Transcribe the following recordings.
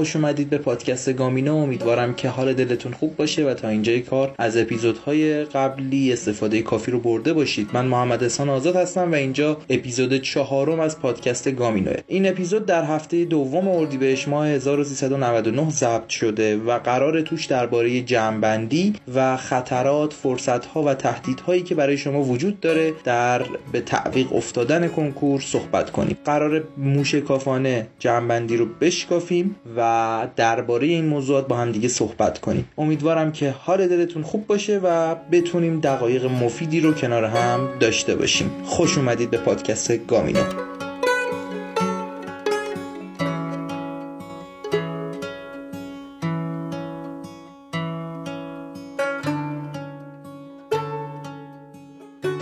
خوش اومدید به پادکست گامینو امیدوارم که حال دلتون خوب باشه و تا اینجای کار از اپیزودهای قبلی استفاده کافی رو برده باشید. من محمد احسان آزاد هستم و اینجا اپیزود چهارم از پادکست گامینو این اپیزود در هفته دوم اردیبهشت ماه 1399 ضبط شده و قرار توش درباره جمعبندی و خطرات فرصتها و تهدیدهایی که برای شما وجود داره در به تعویق افتادن کنکور صحبت کنیم. قرار موشکافانه جمعبندی رو بشکافیم و درباره این موضوعات با هم دیگه صحبت کنیم. امیدوارم که حال دلتون خوب باشه و بتونیم دقایق مفیدی رو کنار هم داشته باشیم. خوش اومدید به پادکست گامینو.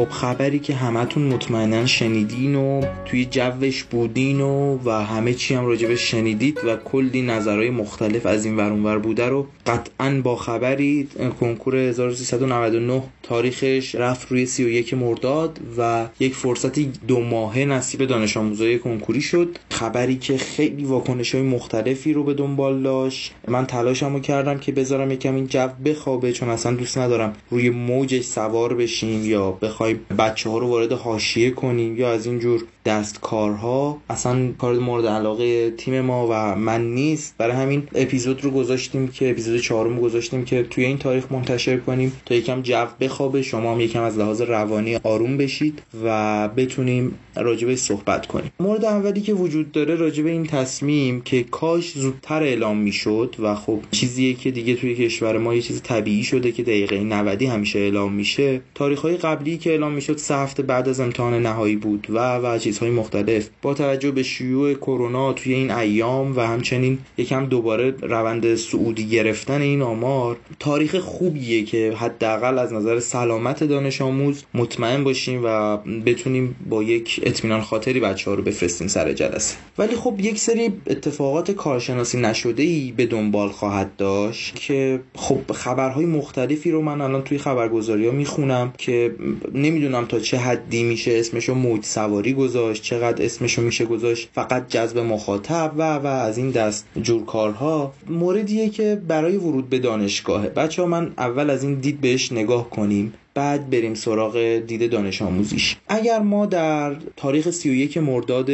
خب خبری که همتون مطمئنا شنیدین و توی جوش بودین و, و همه چی هم راجبش شنیدید و کلی نظرهای مختلف از این ور بوده رو قطعا با خبری کنکور 1399 تاریخش رفت روی 31 مرداد و یک فرصتی دو ماهه نصیب دانش آموزای کنکوری شد. خبری که خیلی واکنش های مختلفی رو به دنبال داشت. من تلاشمو کردم که بذارم یکم این جو بخوابه چون اصلا دوست ندارم روی موجش سوار بشیم یا بخوایم بچه ها رو وارد حاشیه کنیم یا از اینجور دستکارها اصلا کار مورد علاقه تیم ما و من نیست. برای همین اپیزود رو گذاشتیم که اپیزود چهارم گذاشتیم که توی این تاریخ منتشر کنیم تا یکم جو بخوابه. شما هم یکم از لحاظ روانی آروم بشید و بتونیم راجبه صحبت کنیم. مورد اولی که وجود داره راجبه این تصمیم که کاش زودتر اعلام می‌شد و خب چیزیه که دیگه توی کشور ما یه چیز طبیعی شده که دقیقه 90 همیشه اعلام میشه. تاریخ های قبلی که اعلام می‌شد سه هفته بعد از امتحان نهایی بود و و چیزهای مختلف. با توجه به شیوع کرونا توی این ایام و همچنین یکم دوباره روند سعودی گرفتن این آمار تاریخ خوبیه که حداقل از نظر سلامت دانش آموز مطمئن باشیم و بتونیم با یک اطمینان خاطری بچه ها رو بفرستیم سر جلسه. ولی خب یک سری اتفاقات کارشناسی نشده ای به دنبال خواهد داشت که خب خبرهای مختلفی رو من الان توی خبرگزاری ها می‌خونم که نمی‌دونم تا چه حدی میشه اسمشو موج سواری گذاشت چقدر اسمشو میشه گذاشت. فقط جذب مخاطب و و از این دست جور کارها موردیه که برای ورود به دانشگاهه. بچه ها من اول از این دید بهش نگاه کنیم بعد بریم سراغ دید دانش آموزیش. اگر ما در تاریخ 31 مرداد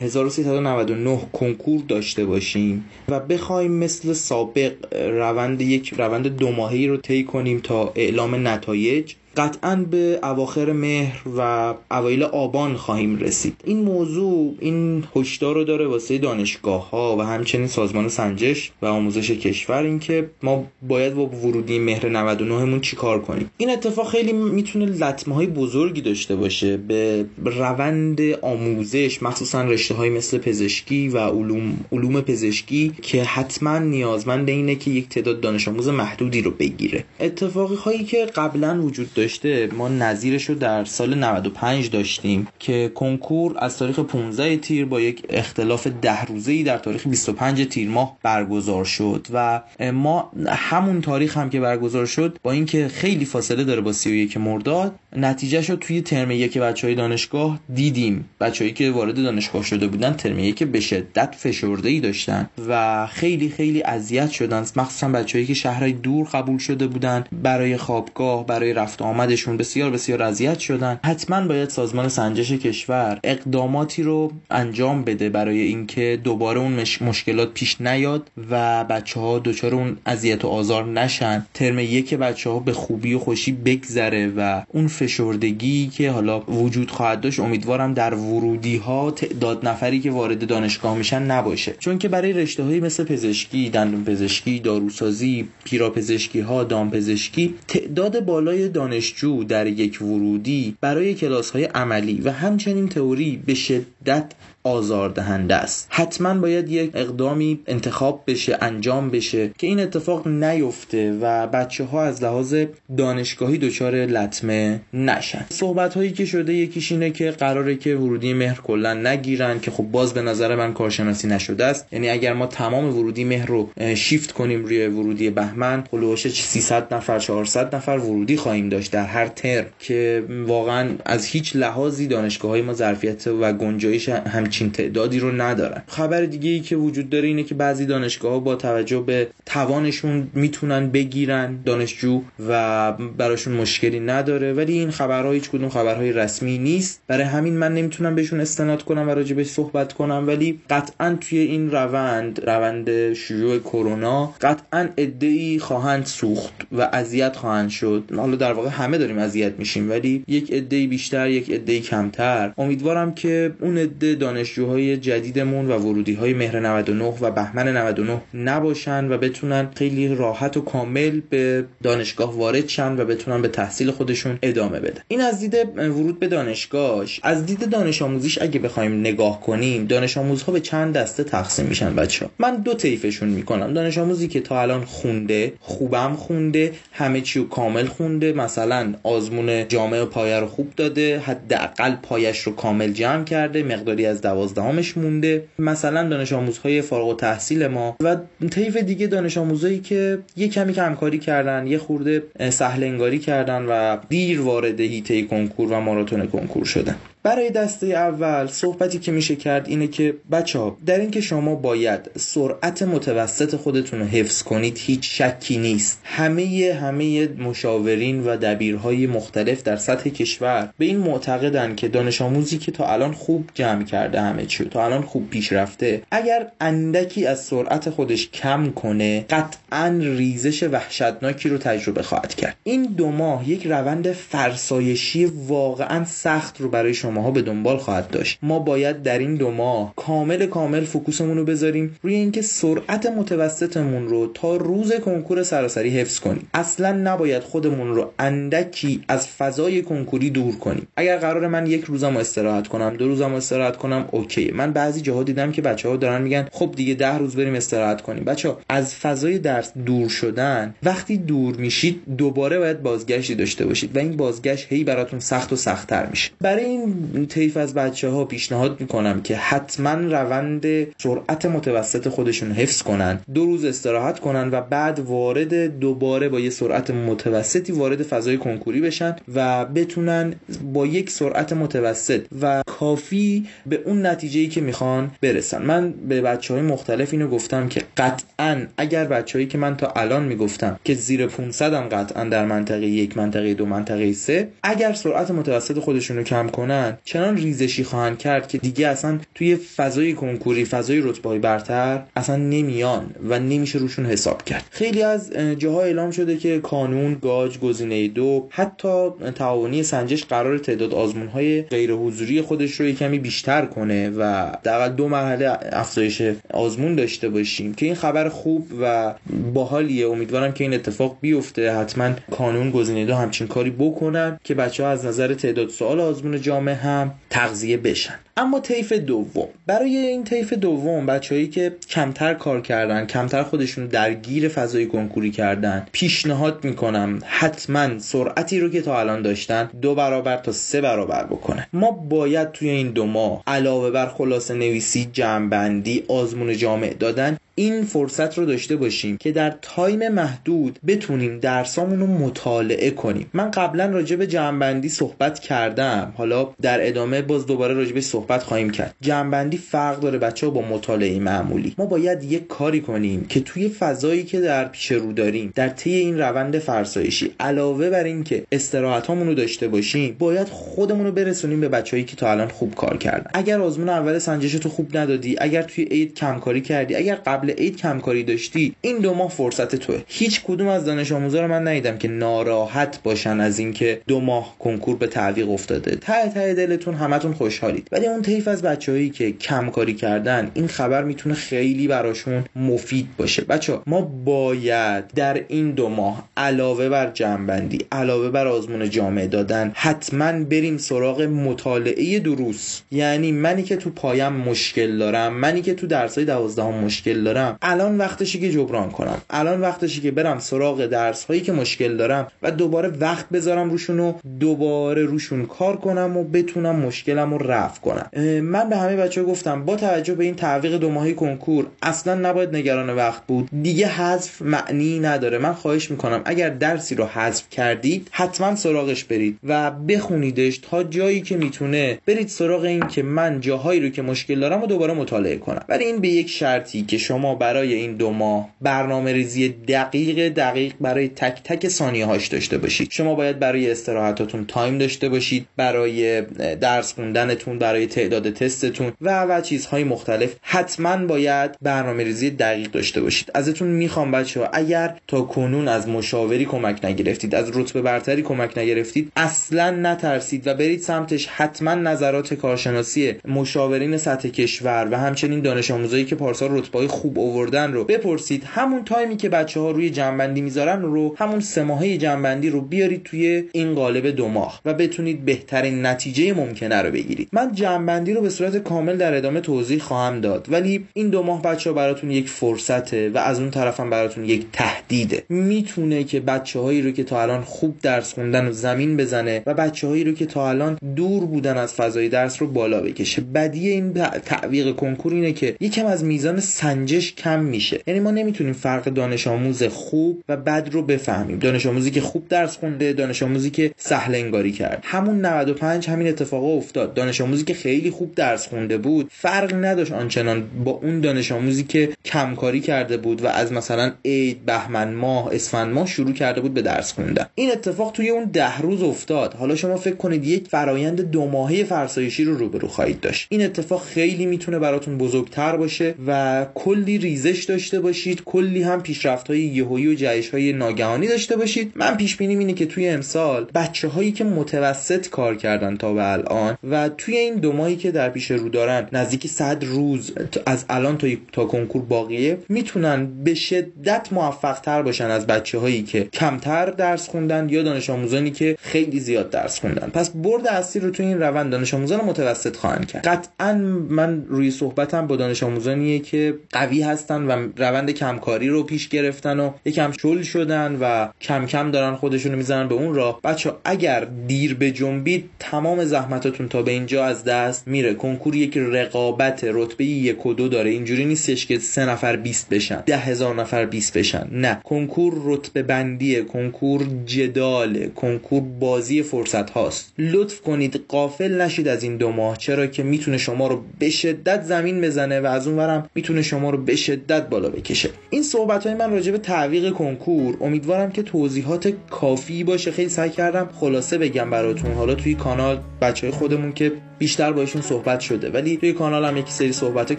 1399 کنکور داشته باشیم و بخوایم مثل سابق روند یک روند دو ماهی رو طی کنیم تا اعلام نتایج قطعا به اواخر مهر و اوایل آبان خواهیم رسید. این موضوع این هشدار رو داره واسه دانشگاه ها و همچنین سازمان سنجش و آموزش کشور اینکه ما باید با ورودی مهر 99 مون چیکار کنیم. این اتفاق خیلی می‌تونه لطمه های بزرگی داشته باشه به روند آموزش مخصوصا رشته های مثل پزشکی و علوم علوم پزشکی که حتما نیازمند اینه که یک تعداد دانش آموز محدودی رو بگیره. اتفاقی هایی که قبلا وجود داشت داشته ما نظیرش رو در سال 95 داشتیم که کنکور از تاریخ 15 تیر با یک اختلاف ده روزه ای در تاریخ 25 تیر ماه برگزار شد و ما همون تاریخ هم که برگزار شد با اینکه خیلی فاصله داره با 31 مرداد نتیجه شد توی ترم یک بچه های دانشگاه دیدیم. بچههایی که وارد دانشگاه شده بودن ترم یک به شدت فشرده ای داشتن و خیلی خیلی اذیت شدن. مخصوصا بچههایی که شهرهای دور قبول شده بودن برای خوابگاه برای رفت آمدشون بسیار بسیار اذیت شدن. حتما باید سازمان سنجش کشور اقداماتی رو انجام بده برای اینکه دوباره اون مشکلات پیش نیاد و بچه ها دچار اون اذیت و آزار نشن. ترم یک بچه ها به خوبی و خوشی بگذره و اون فشردگی که حالا وجود خواهد داشت امیدوارم در ورودی ها تعداد نفری که وارد دانشگاه میشن نباشه. چون که برای رشته های مثل پزشکی دندون پزشکی داروسازی پیراپزشکی ها دامپزشکی تعداد بالای دانشجو در یک ورودی برای کلاس های عملی و همچنین تئوری به شدت آزاردهنده است. حتما باید یک اقدامی انتخاب بشه انجام بشه که این اتفاق نیفته و بچه ها از لحاظ دانشگاهی دچار لطمه نشن. صحبت هایی که شده یکیش اینه که قراره که ورودی مهر کلا نگیرن که خب باز به نظر من کارشناسی نشده است. یعنی اگر ما تمام ورودی مهر رو شیفت کنیم روی ورودی بهمن هلوش 300 نفر 400 نفر ورودی خواهیم داشت در هر ترم که واقعا از هیچ لحاظی دانشگاه های ما ظرفیت و گنجایش همچین همچین تعدادی رو ندارن. خبر دیگه ای که وجود داره اینه که بعضی دانشگاه ها با توجه به توانشون می‌تونن بگیرن دانشجو و براشون مشکلی نداره. ولی این خبرها هیچ کدوم خبرهای رسمی نیست. برای همین من نمی‌تونم بهشون استناد کنم و راجع صحبت کنم. ولی قطعا توی این روند روند شیوع کرونا قطعا ادعی خواهند سوخت و اذیت خواهند شد. حالا در واقع همه داریم اذیت میشیم ولی یک عده بیشتر یک عده کمتر. امیدوارم که اون عده دانشجوهای جدیدمون و ورودی های مهر 99 و بهمن 99 نباشن و بتونن خیلی راحت و کامل به دانشگاه وارد شن و بتونن به تحصیل خودشون ادامه بدن این از دید ورود به دانشگاهش از دید دانش آموزیش اگه بخوایم نگاه کنیم دانش آموزها به چند دسته تقسیم میشن بچه ها. من دو طیفشون می‌کنم دانش آموزی که تا الان خونده خوبم خونده همه چی کامل خونده مثلا آزمون جامعه پایه رو خوب داده حداقل پایش رو کامل جمع کرده مقداری از دوازدهمش مونده. مثلا دانش آموزهای فارغ التحصیل ما و طیف دیگه دانش آموزایی که یه کمی همکاری کردن یه خورده سهل انگاری کردن و دیر وارد هیته کنکور و ماراتون کنکور شدن. برای دسته اول صحبتی که میشه کرد اینه که بچه ها در اینکه شما باید سرعت متوسط خودتون رو حفظ کنید هیچ شکی نیست. همه همه مشاورین و دبیرهای مختلف در سطح کشور به این معتقدن که دانش آموزی که تا الان خوب جمع کرده همه چی تا الان خوب پیش رفته اگر اندکی از سرعت خودش کم کنه قطعا ریزش وحشتناکی رو تجربه خواهد کرد. این دو ماه یک روند فرسایشی واقعا سخت رو برای شما ها به دنبال خواهد داشت. ما باید در این دو ماه کامل کامل فوکوسمون رو بذاریم روی اینکه سرعت متوسطمون رو تا روز کنکور سراسری حفظ کنیم. اصلا نباید خودمون رو اندکی از فضای کنکوری دور کنیم. اگر قرار من یک روزم استراحت کنم دو روزم استراحت کنم اوکی. من بعضی جاها دیدم که بچه ها دارن میگن خب دیگه ده روز بریم استراحت کنیم. بچه از فضای درس دور شدن وقتی دور میشید دوباره باید بازگشتی داشته باشید و این بازگشت هی براتون سخت و سختتر میشه. برای این طیف از بچه ها پیشنهاد می‌کنم که حتما روند سرعت متوسط خودشون حفظ کنن دو روز استراحت کنن و بعد وارد دوباره با یه سرعت متوسطی وارد فضای کنکوری بشن و بتونن با یک سرعت متوسط و کافی به اون نتیجه که می‌خوان برسن. من به بچه های مختلف اینو گفتم که قطعا اگر بچههایی که من تا الان می‌گفتم که زیر 500 هم قطعا در منطقه یک منطقه دو منطقه سه اگر سرعت متوسط خودشون رو کم کنن چنان ریزشی خواهند کرد که دیگه اصلا توی فضای کنکوری فضای رتبه برتر اصلا نمیان و نمیشه روشون حساب کرد. خیلی از جاها اعلام شده که کانون گاج گزینه دو حتی تعاونی سنجش قرار تعداد آزمون های غیر حضوری خودش رو کمی بیشتر کنه و در دو مرحله افزایش آزمون داشته باشیم. که این خبر خوب و باحالیه. امیدوارم که این اتفاق بیفته. حتما کانون گزینه دو همچین کاری بکنن که بچه ها از نظر تعداد سوال آزمون جامعه هم تغذیه بشن. اما طیف دوم. برای این طیف دوم بچههایی که کمتر کار کردن کمتر خودشون درگیر فضای کنکوری کردن پیشنهاد می‌کنم حتما سرعتی رو که تا الان داشتن دو برابر تا سه برابر بکنه. ما باید توی این دو ماه علاوه بر خلاصه نویسی جمعبندی آزمون جامع دادن این فرصت رو داشته باشیم که در time محدود بتونیم درسامون رو مطالعه کنیم. من قبلا راجع به جمعبندی صحبت کردم. حالا در ادامه باز دوباره راجع به صحبت خواهیم کرد. جمعبندی فرق داره بچه ها با مطالعه معمولی. ما باید یک کاری کنیم که توی فضایی که در پیش رو داریم در طی این روند فرسایشی علاوه بر اینکه استراحتامون رو داشته باشیم باید خودمون رو برسونیم به بچههایی که تا الان خوب کار کردن. اگر آزمون اول سنجش تو خوب ندادی اگر توی عید کمکاری کردی اگر قبل قبل عید کمکاری داشتی این دو ماه فرصت توئه. هیچ کدوم از دانش آموزا رو من ندیدم که ناراحت باشن از اینکه دو ماه کنکور به تعویق افتاده. ته ته دلتون همتون خوشحالید. ولی اون طیف از بچههایی که کمکاری کردن این خبر می‌تونه خیلی براشون مفید باشه. بچه ما باید در این دو ماه علاوه بر جنبندی علاوه بر آزمون جامعه دادن حتما بریم سراغ مطالعه دروس. یعنی منی که تو پایم مشکل دارم منی که تو درسای دوازدهم مشکل دارم دارم الان وقتشی که جبران کنم. الان وقتشی که برم سراغ درس هایی که مشکل دارم و دوباره وقت بذارم روشون و دوباره روشون کار کنم و بتونم مشکلم رفع کنم. من به همه بچه گفتم با توجه به این تعویق دو ماهی کنکور اصلا نباید نگران وقت بود. دیگه حذف معنی نداره. من خواهش می‌کنم اگر درسی رو حذف کردید حتما سراغش برید و بخونیدش تا جایی که می‌تونه برید سراغ این که من جاهایی رو که مشکل دارم و دوباره مطالعه کنم. ولی این به یک شرطی که شما برای این دو ماه برنامه ریزی دقیق دقیق برای تک تک ثانیه هاش داشته باشید. شما باید برای استراحتاتون تایم داشته باشید برای درس خوندنتون برای تعداد تستتون و و چیزهای مختلف. حتما باید برنامه ریزی دقیق داشته باشید. ازتون می‌خوام بچه ها اگر تا کنون از مشاوری کمک نگرفتید از رتبه برتری کمک نگرفتید اصلا نترسید و برید سمتش حتما نظرات کارشناسی مشاورین سطح کشور و همچنین دانش آموزایی که پارسال رتبه خوب آوردن رو بپرسید. همون تایمی که بچه ها روی جنبندی می‌ذارن رو همون سه ماهه جنبندی رو بیارید توی این قالب دو ماه و بتونید بهترین نتیجه ممکنه رو بگیرید. من جنبندی رو به صورت کامل در ادامه توضیح خواهم داد ولی این دو ماه بچه ها براتون یک فرصته و از اون طرفم براتون یک تهدیده. می‌تونه که بچه هایی رو که تا الان خوب درس خوندن و زمین بزنه و بچه هایی رو که تا الان دور بودن از فضای درس رو بالا بکشه. بدی این تعویق کنکور اینه که یکم از میزان سنجش کم میشه. یعنی ما نمی‌تونیم فرق دانش آموز خوب و بد رو بفهمیم. دانش آموزی که خوب درس خونده دانش آموزی که سهل انگاری کرد. همون 95 همین اتفاق افتاد. دانش آموزی که خیلی خوب درس خونده بود فرق نداشت آنچنان با اون دانش آموزی که کمکاری کرده بود و از مثلا عید بهمن ماه اسفند ماه شروع کرده بود به درس خوندن. این اتفاق توی اون ده روز افتاد. حالا شما فکر کنید یک فرایند دو ماهه فرسایشی رو روبرو خواهید داشت. این اتفاق خیلی می‌تونه براتون بزرگتر باشه و کلی ریزش داشته باشید کلی هم پیشرفت های یهویی و جهش های ناگهانی داشته باشید. من پیش بینی اینه که توی امسال بچه هایی که متوسط کار کردن تا به الان و توی این دو ماهی که در پیش رو دارن نزدیک 100 روز از الان تا تا کنکور باقیه می‌تونن به شدت موفق تر باشن از بچه هایی که کمتر درس خوندن یا دانش آموزانی که خیلی زیاد درس خوندن. پس برد اصلی رو توی این روند دانش آموزان متوسط خواهند کرد. قطعا من روی صحبتم با دانش آموزانیه که قوی هستن و روند کمکاری رو پیش گرفتن و یکم شل شدن و کم کم دارن خودشونو می‌زنن به اون راه. بچه اگر دیر به جنبید تمام زحمتاتون تا به اینجا از دست میره. کنکور یک رقابت رتبه یک و دو داره. اینجوری نیستش که سه نفر 20 بشن ده هزار نفر 20 بشن. نه. کنکور رتبه بندیه کنکور جداله کنکور بازی فرصت هاست. لطف کنید. قافل نشید از این دو ماه. چرا که می‌تونه شما رو به شدت زمین بزنه و از اونورم می‌تونه شما رو به شدت بالا بکشه. این صحبت های من راجع به تعویق کنکور امیدوارم که توضیحات کافی باشه. خیلی سعی کردم خلاصه بگم براتون. حالا توی کانال بچه های خودمون که بیشتر باشون صحبت شده. ولی توی کانال هم یکی سری صحبت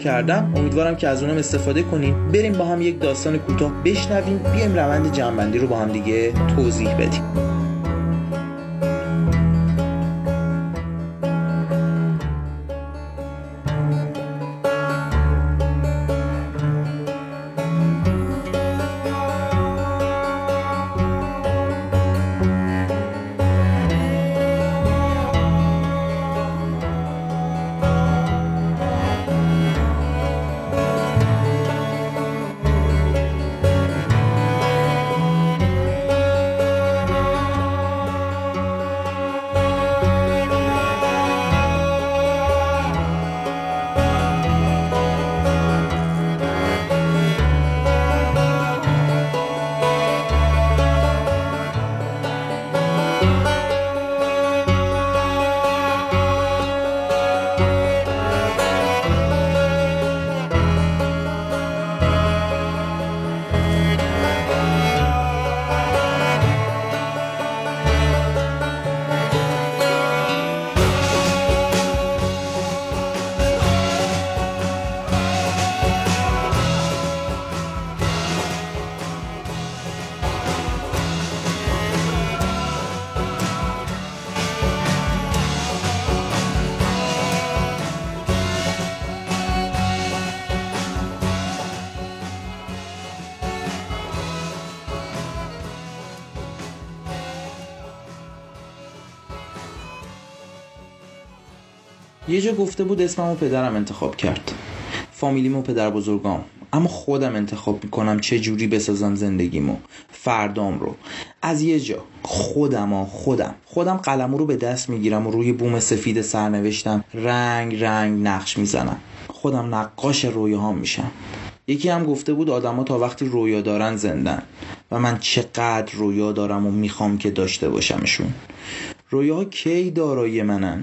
کردم. امیدوارم که از اونم استفاده کنیم بریم با هم یک داستان کوتاه بشنویم. بیایم روند جنبندی رو با هم دیگه توضیح بدیم. یه جا گفته بود اسممو پدرم انتخاب کرد. فامیلیمو پدر بزرگام اما خودم انتخاب می‌کنم چه جوری بسازم زندگیمو. فردام رو. از یه جا. خودم ها خودم. خودم قلمو رو به دست می‌گیرم و روی بوم سفید سرنوشتم. رنگ رنگ نقش می‌زنم. خودم نقاش رویاهام میشم. یکی هم گفته بود آدما تا وقتی رویا دارن زندن. و من چقدر رویا دارم و می‌خوام که داشته باشمشون. رویاها کی دارایی منن؟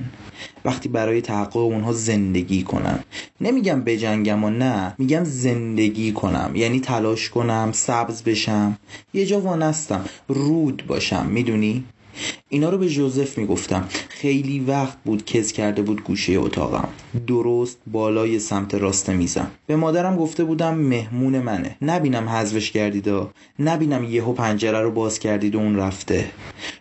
وقتی برای تحقق اونها زندگی کنم نمیگم بجنگم و نه میگم زندگی کنم. یعنی تلاش کنم سبز بشم. یه جا وانستم. رود باشم. می‌دونی؟ اینا رو به جوزف می‌گفتم. خیلی وقت بود کز کرده بود گوشه اتاقم. درست بالای سمت راست میزم. به مادرم گفته بودم مهمون منه. نبینم حذفش کردید و نبینم یهو پنجره رو باز کردید و اون رفته.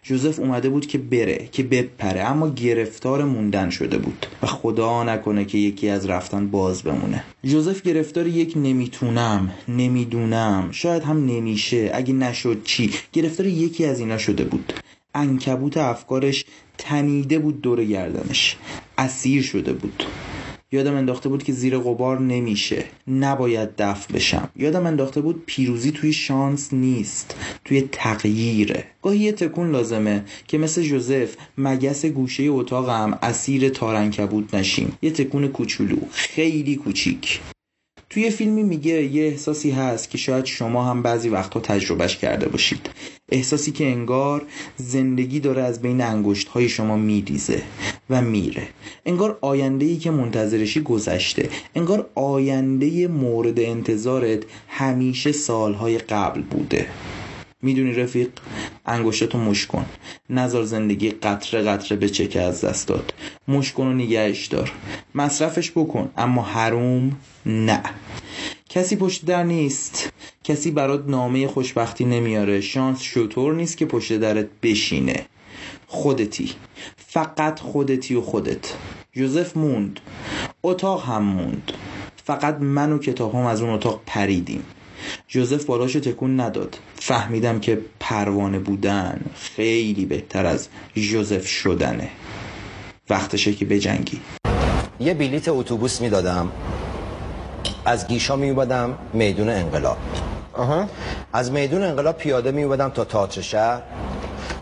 جوزف اومده بود که بره که بپره اما گرفتار موندن شده بود. و خدا نکنه که یکی از رفتن باز بمونه. جوزف گرفتار یک نمی‌تونم نمی‌دونم شاید هم نمیشه اگه نشد چی؟ گرفتار یکی از اینا شده بود. انکبوت افکارش تنیده بود دور گردنش. اسیر شده بود. یادم انداخته بود که زیر غبار نمیشه. نباید دفع بشم. یادم انداخته بود پیروزی توی شانس نیست. توی تغییره. گاهی یه تکون لازمه که مثل جوزف مگس گوشه اتاقم اسیر تارنکبوت نشیم. یه تکون کوچولو. خیلی کوچیک. توی فیلمی میگه یه احساسی هست که شاید شما هم بعضی وقتها تجربهش کرده باشید. احساسی که انگار زندگی داره از بین انگشت های شما میریزه و میره. انگار آینده ای که منتظرشی گذشته. انگار آینده مورد انتظارت همیشه سالهای قبل بوده. می‌دونی رفیق انگشتتو مش کن. نظر زندگی قطره قطره به چکه از دست داد. مش کن و نگهش دار. مصرفش بکن اما حروم نه. کسی پشت در نیست. کسی برات نامه خوشبختی نمیاره. شانس شطور نیست که پشت درت بشینه. خودتی. فقط خودتی و خودت. یوزف موند. اتاق هم موند. فقط من و کتاب هم از اون اتاق پریدیم. جوزف بالاشو تکون نداد. فهمیدم که پروانه بودن خیلی بهتر از جوزف شدنه. وقتشه که بجنگی. یه بلیت اتوبوس می‌دادم. از گیشا میومدم میدون انقلاب. آها. از میدون انقلاب پیاده میومدم تا تئاتر شهر.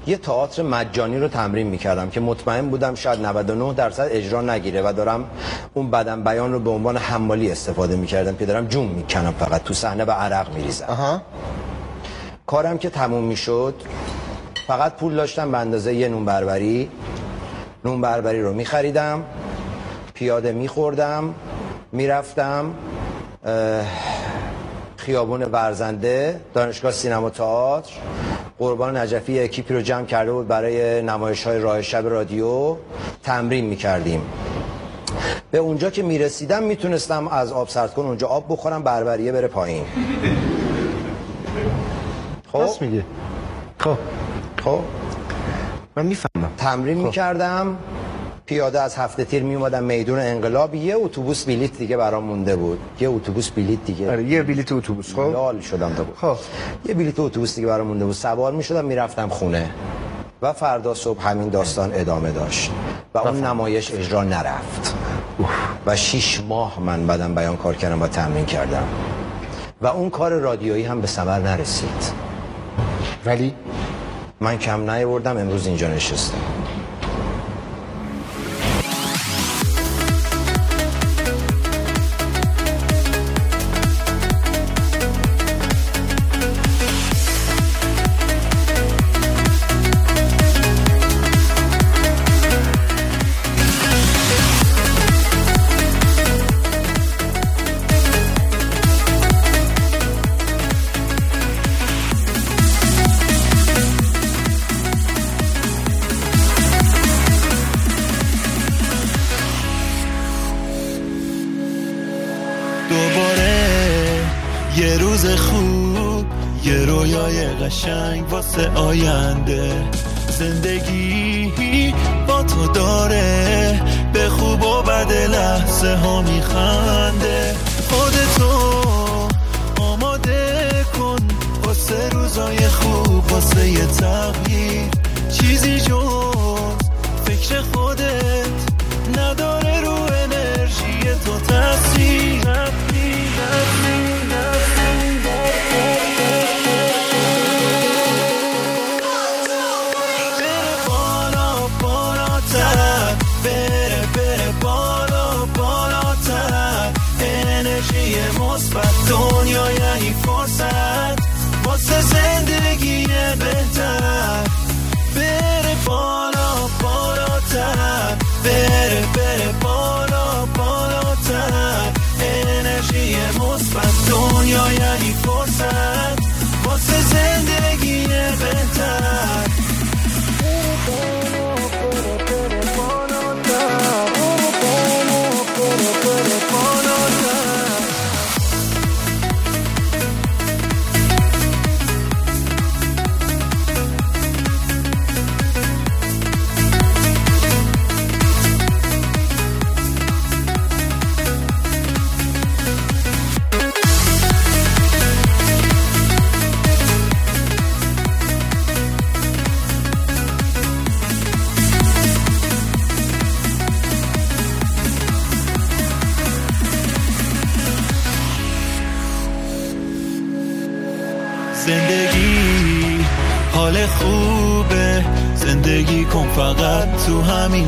یه تئاتر مجانی رو تمرین می‌کردم که مطمئن بودم شاید 99 درصد اجرا نگیره و دارم اون بدن بیان رو به عنوان حمالی استفاده می‌کردم که دارم جون می‌کنم فقط تو صحنه و عرق میریزم. کارم که تموم می‌شد فقط پول داشتم به اندازه یه نون بربری. نون بربری رو میخریدم پیاده میخوردم می‌رفتم خیابون ورزنده دانشگاه سینما تئاتر. قربان نجفی اکیپی رو جمع کرده بود برای نمایش های راه شب رادیو تمرین می‌کردیم. به اونجا که می‌رسیدم می‌تونستم از آب سرد کن اونجا آب بخورم بربریه بره پایین. خب؟ میگه خب. خب. من می‌فهمم. تمرین خب. می‌کردم. پیاده از هفته تیر می اومدم میدون انقلاب. یه اتوبوس بلیت دیگه برام مونده بود. یه اتوبوس بلیت دیگه. آره یه بلیت اتوبوس خب؟ لال شدم تا بود. خب. یه بلیت اتوبوس دیگه برام مونده بود. سوار می شدم می‌رفتم خونه و فردا صبح همین داستان ادامه داشت و اون نمایش اجرا نرفت. و شیش ماه من بعدم بیان کار کردم و تمرین کردم. و اون کار رادیویی هم به ثمر نرسید. ولی من کم نیاوردم امروز اینجا نشستم.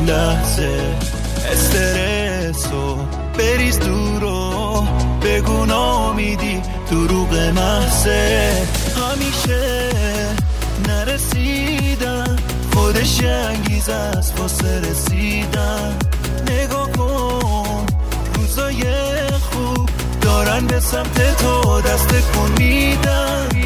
لحظه استرسو بریز دورو بگو نامیدی دروغ محصه همیشه نرسیدن خودش انگیز است واسه رسیدن. نگاه کن روزای خوب دارن به سمت تو دست کن میدن.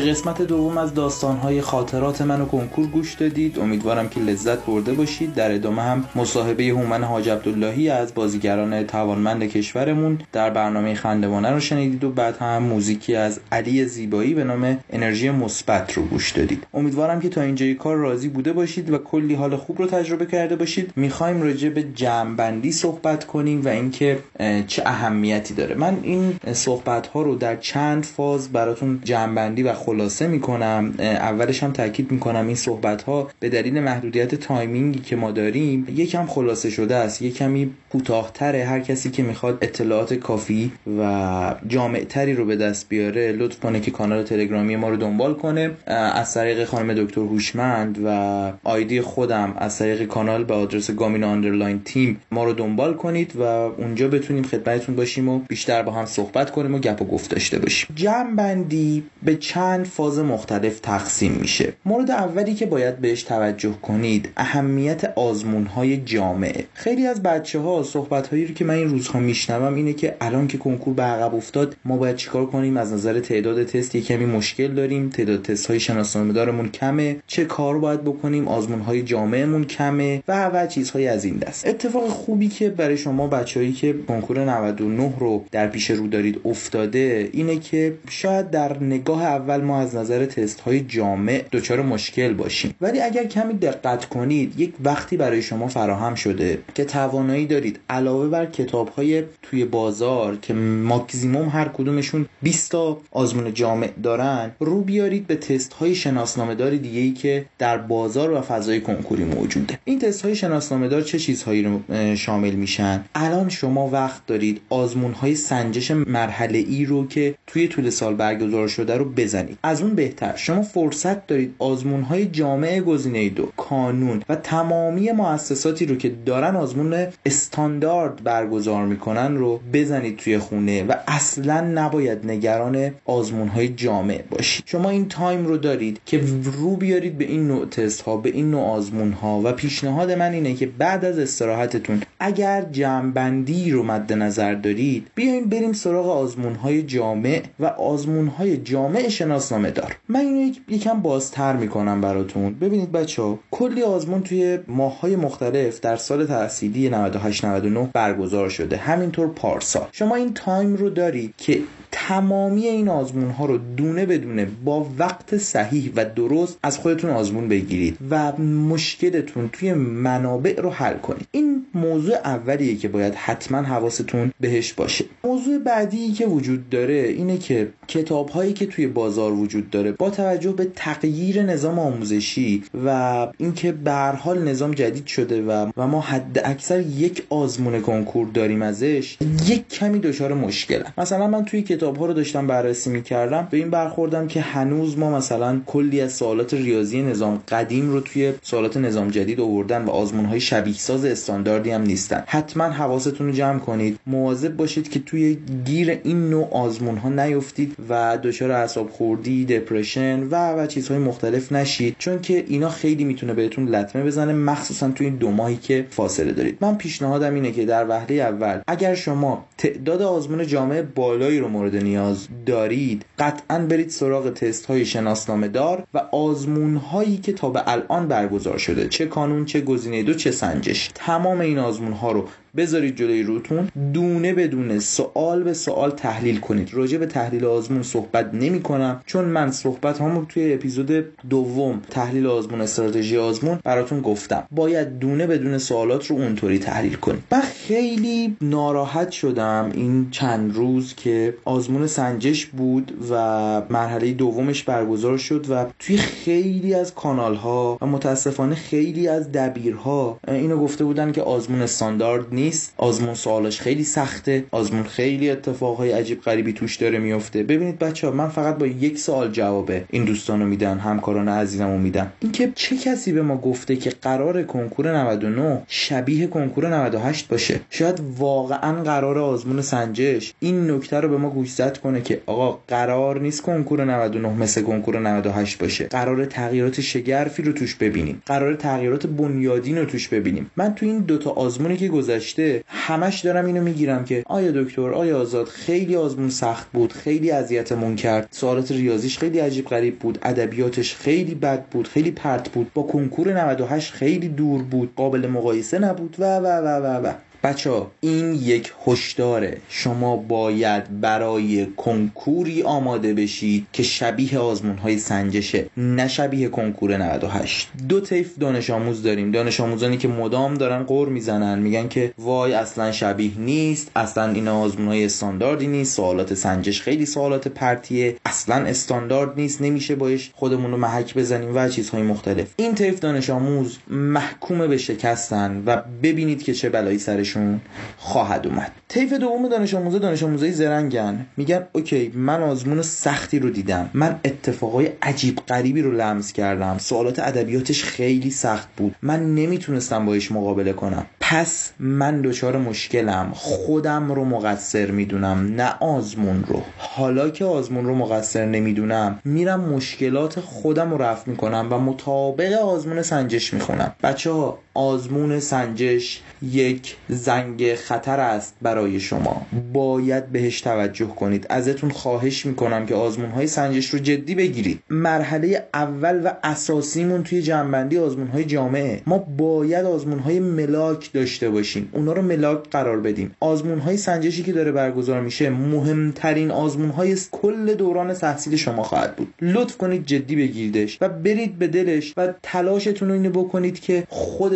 به قسمت دوم از داستانهای خاطرات من و کنکور گوش دادید. امیدوارم که لذت برده باشید. در ادامه هم مصاحبه هومن حاج عبداللهی از بازیگران توانمند کشورمون در برنامه خندوانه رو شنیدید و بعد هم موزیکی از علی زیبایی به نام انرژی مثبت رو گوش دادید. امیدوارم که تا اینجای کار راضی بوده باشید و کلی حال خوب رو تجربه کرده باشید. می‌خوایم راجع به جمعبندی صحبت کنیم و اینکه چه اهمیتی داره. من این صحبت ها رو در چند فاز براتون جمعبندی و خلاصه می‌کنم. اولش هم تاکید می‌کنم این صحبت ها به دلیل محدودیت timing ی که ما داریم یکم خلاصه شده است یک کمی کوتاهتره. هر کسی که می‌خواد اطلاعات کافی و جامعتری رو به دست بیاره لطف کنه که کانال تلگرامی ما رو دنبال کنه. از طریق خانم دکتر هوشمند و آیدی خودم از طریق کانال به آدرس گامینا underline team ما رو دنبال کنید و اونجا بتونیم خدمتتون باشیم و بیشتر با هم صحبت کنیم و گپ و گفت داشته باشیم. جمع بندی به چند فاز مختلف تقسیم میشه. مورد اولی که باید بهش توجه کنید اهمیت آزمون های جامعه. خیلی از بچه ها صحبت هایی رو که من این روزها میشنوم اینه که الان که کنکور به عقب افتاد ما باید چیکار کنیم؟ از نظر تعداد تست یه کمی مشکل داریم. تعداد تست های شناسنامه دارمون کمه. چه کار باید بکنیم؟ آزمون های جامعهمون کمه و و چیزهای از این دست. اتفاق خوبی که برای شما بچههایی که کنکور 99 رو در پیش رو دارید افتاده اینه که شاید در نگاه اول از نظر تست های جامع دچار مشکل باشیم. ولی اگر کمی دقت کنید یک وقتی برای شما فراهم شده که توانایی دارید علاوه بر کتاب های توی بازار که ماکزیموم هر کدومشون 20 تا آزمون جامع دارن رو بیارید به تست های شناسنامه دار دیگه ای که در بازار و فضای کنکوری موجوده. این تست های شناسنامه دار چه چیزهایی رو شامل میشن؟ الان شما وقت دارید آزمون های سنجش مرحله ای رو که توی طول سال برگزار شده رو بزنید. از اون بهتر. شما فرصت دارید آزمون های جامع گزینه دو کانون و تمامی مؤسساتی رو که دارن آزمون استاندارد برگزار می‌کنن رو بزنید توی خونه و اصلا نباید نگران آزمون های جامع باشید. شما این time رو دارید که رو بیارید به این نوع تست ها به این نوع آزمون ها و پیشنهاد من اینه که بعد از استراحتتون اگر جمعبندی رو مد نظر دارید بیاین بریم سراغ آزمون های جامع و آزمون های جامع شناسنامه دار. من اینو یکم بازتر می‌کنم براتون. ببینید بچه ها کلی آزمون توی ماه های مختلف در سال تحصیلی 98 99 برگزار شده. همینطور پارسال. شما این تایم رو دارید که تمامی این آزمون ها رو دونه بدونه با وقت صحیح و درست از خودتون آزمون بگیرید و مشکلتون توی منابع رو حل کنید. این موضوع اولیه که باید حتما حواستون بهش باشه. موضوع بعدی که وجود داره اینه که کتاب هایی که توی بازار وجود داره با توجه به تغییر نظام آموزشی و این اینکه به حال نظام جدید شده و و ما حد اکثر یک آزمون کنکور داریم ازش یک کمی دچار مشکلم. مثلا من توی کتاب ها رو داشتم بررسی می‌کردم. به این برخوردم که هنوز ما مثلا کلی از سوالات ریاضی نظام قدیم رو توی سوالات نظام جدید آوردن و آزمون های شبیه ساز استانداردی هم نیستن. حتما حواستون رو جمع کنید. مواظب باشید که توی گیر این نوع آزمون ها نیفتید و دچار اعصاب خوردی دپرشن و و چیزهای مختلف نشید. چون که اینا خیلی می‌تونه بهتون لطمه بزنه مخصوصا توی این دو ماهی که فاصله دارید. من پیشنهادم اینه که در وهله اول اگر شما تعداد آزمون جامعه بالایی رو مورد نیاز دارید قطعا برید سراغ تست های شناسنامه دار و آزمون هایی که تا به الان برگزار شده چه کانون چه گزینه دو چه سنجش. تمام این آزمون ها رو بذارید جلوی روتون دونه بدونه سوال به سوال تحلیل کنید. راجع به تحلیل آزمون صحبت نمی کنم چون من صحبت هامو توی اپیزود دوم تحلیل آزمون استراتژی آزمون براتون گفتم. باید دونه بدون سوالات رو اونطوری تحلیل کنید من خیلی ناراحت شدم این چند روز که آزمون سنجش بود و مرحله دومش برگزار شد و توی خیلی از کانال ها و متاسفانه خیلی از دبیرها اینو گفته بودن که آزمون استاندارد نیست. آزمون سوالش خیلی سخته. آزمون خیلی اتفاقهای عجیب غریبی توش داره میفته. ببینید بچه ها من فقط با یک سوال جواب این دوستانو میدن همکاران عزیزمو میدم اینکه چه کسی به ما گفته که قرار کنکور 99 شبیه کنکور 98 باشه؟ شاید واقعا قرار آزمون سنجش این نکته رو به ما گوشزد کنه که آقا قرار نیست کنکور 99 مثل کنکور 98 باشه. قرار تغییرات شگرفی رو توش ببینیم. قرار تغییرات بنیادین رو توش ببینیم. من تو این دوتا آزمونی که گذشته همش دارم اینو می‌گیرم که آیا دکتر آیا آزاد خیلی آزمون سخت بود خیلی اذیتمون کرد. سوالات ریاضیش خیلی عجیب غریب بود ادبیاتش خیلی بد بود خیلی پرت بود. با کنکور 98 خیلی دور بود قابل مقایسه نبود و و و و و. بچه این یک هشداره. شما باید برای کنکوری آماده بشید که شبیه آزمون های سنجشه نه شبیه کنکور 98 دو طیف دانش آموز داریم. دانش آموزانی که مدام دارن قور می‌زنن میگن که وای اصلا شبیه نیست اصلا این آزمون های استانداردی نیست سوالات سنجش خیلی سوالات پرتیه اصلا استاندارد نیست نمیشه باش خودمون رو محک بزنیم و چیزهای مختلف. این طیف دانش آموز محکوم به شکستن و ببینید که چه بلایی سرش بهشون خواهد اومد. طیف دوم دانش آموزه دانش آموزای زرنگن. میگن اوکی من آزمون سختی رو دیدم. من اتفاقای عجیب غریبی رو لمس کردم. سوالات ادبیاتش خیلی سخت بود. من نمی‌تونستم باش مقابله کنم. پس من دچار مشکلم. خودم رو مقصر می‌دونم نه آزمون رو. حالا که آزمون رو مقصر نمی‌دونم میرم مشکلات خودم رو رفع می‌کنم و مطابق آزمون سنجش می‌خونم. بچه ها آزمون سنجش یک زنگ خطر است برای شما. باید بهش توجه کنید. ازتون خواهش می‌کنم که آزمون های سنجش رو جدی بگیرید. مرحله اول و اساسیمون توی جنبندی آزمون های جامعه. ما باید آزمون های ملاک داشته باشیم. اونا رو ملاک قرار بدیم. آزمون های سنجشی که داره برگزار میشه مهمترین آزمون های کل دوران تحصیل شما خواهد بود. لطف کنید جدی بگیریدش و برید به دلش و تلاشتون رو اینو بکنید که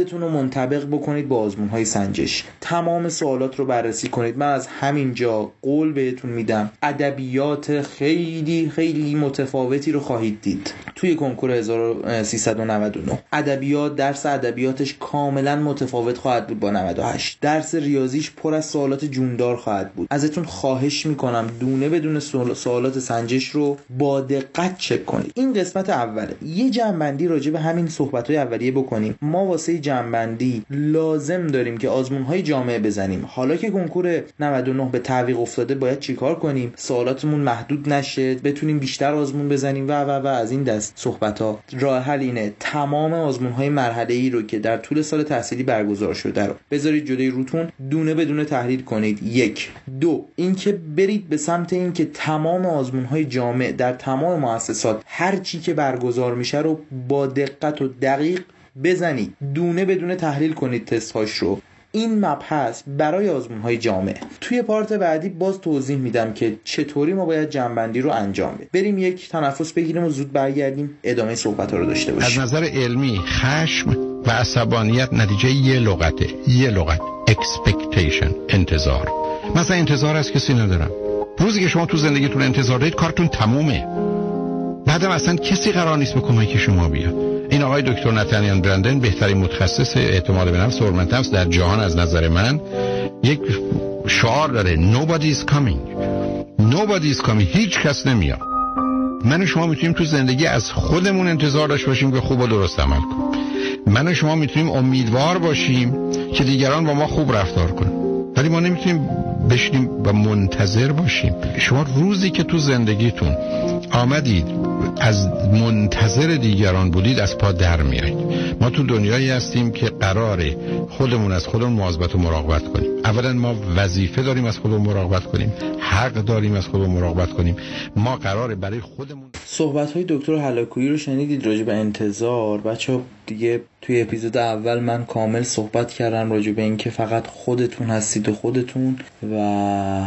خودتون رو منطبق بکنید با آزمون های سنجش. تمام سوالات رو بررسی کنید. من از همینجا قول بهتون میدم. ادبیات خیلی خیلی متفاوتی رو خواهید دید. توی کنکور 1399 ادبیات درس ادبیاتش کاملا متفاوت خواهد بود با 98 درس ریاضیش پر از سوالات جوندار خواهد بود. ازتون خواهش می‌کنم دونه بدون سوالات سنجش رو با دقت چک کنید. این قسمت اوله. یه جنبندی راجع به همین صحبت های اولیه بکنیم. ما واسه جنبندی لازم داریم که آزمون های جامعه بزنیم. حالا که کنکور 99 به تعویق افتاده باید چیکار کنیم؟ سوالاتمون محدود نشه بتونیم بیشتر آزمون بزنیم. و و و از این دست صحبت ها راه حل اینه تمام آزمون های مرحله ای رو که در طول سال تحصیلی برگزار شده رو بذارید جلوی روتون دونه بدون تحلیل کنید. یک. دو. اینکه برید به سمت اینکه تمام آزمون های جامع در تمام مؤسسات هر چی که برگزار میشه رو با دقت و دقیق بزنید. دونه بدون تحلیل کنید تست هاش رو. این مبحث برای آزمون های جامعه توی پارت بعدی باز توضیح میدم که چطوری ما باید جنبندی رو انجام بدیم. بریم یک تنفس بگیریم و زود برگردیم ادامه صحبت ها رو داشته باشیم. از نظر علمی خشم و عصبانیت نتیجه یه لغته. یه لغت. Expectation. انتظار. مثلا انتظار از کسی ندارم روزی که شما تو زندگیتون انتظار دارید کارتون تمومه. بعدم اصلا کسی قرار نیست به کمک شما بیاد. این آقای دکتر نتانیان برندن بهترین متخصص اعتماد به نفس در جهان از نظر من یک شعار داره. Nobody is coming. Nobody is coming. هیچ کس نمیاد. من و شما می‌تونیم تو زندگی از خودمون انتظار داشته باشیم که خوب و درست عمل کنیم. من و شما می‌تونیم امیدوار باشیم که دیگران با ما خوب رفتار کنن. ولی ما نمی‌تونیم بشینیم و منتظر باشیم. شما روزی که تو زندگیتون آمدید از منتظر دیگران بودید از پا در میایید. ما تو دنیایی هستیم که قراره خودمون از خودمون مواظبت و مراقبت کنیم. اولا ما وظیفه داریم از خودمون مراقبت کنیم. حق داریم از خودمون مراقبت کنیم. ما قراره برای خودمون صحبت های دکتر حلاکویی رو شنیدید راجع به انتظار. بچه دیگه توی اپیزود اول من کامل صحبت کردم راجع به اینکه فقط خودتون هستید و خودتون و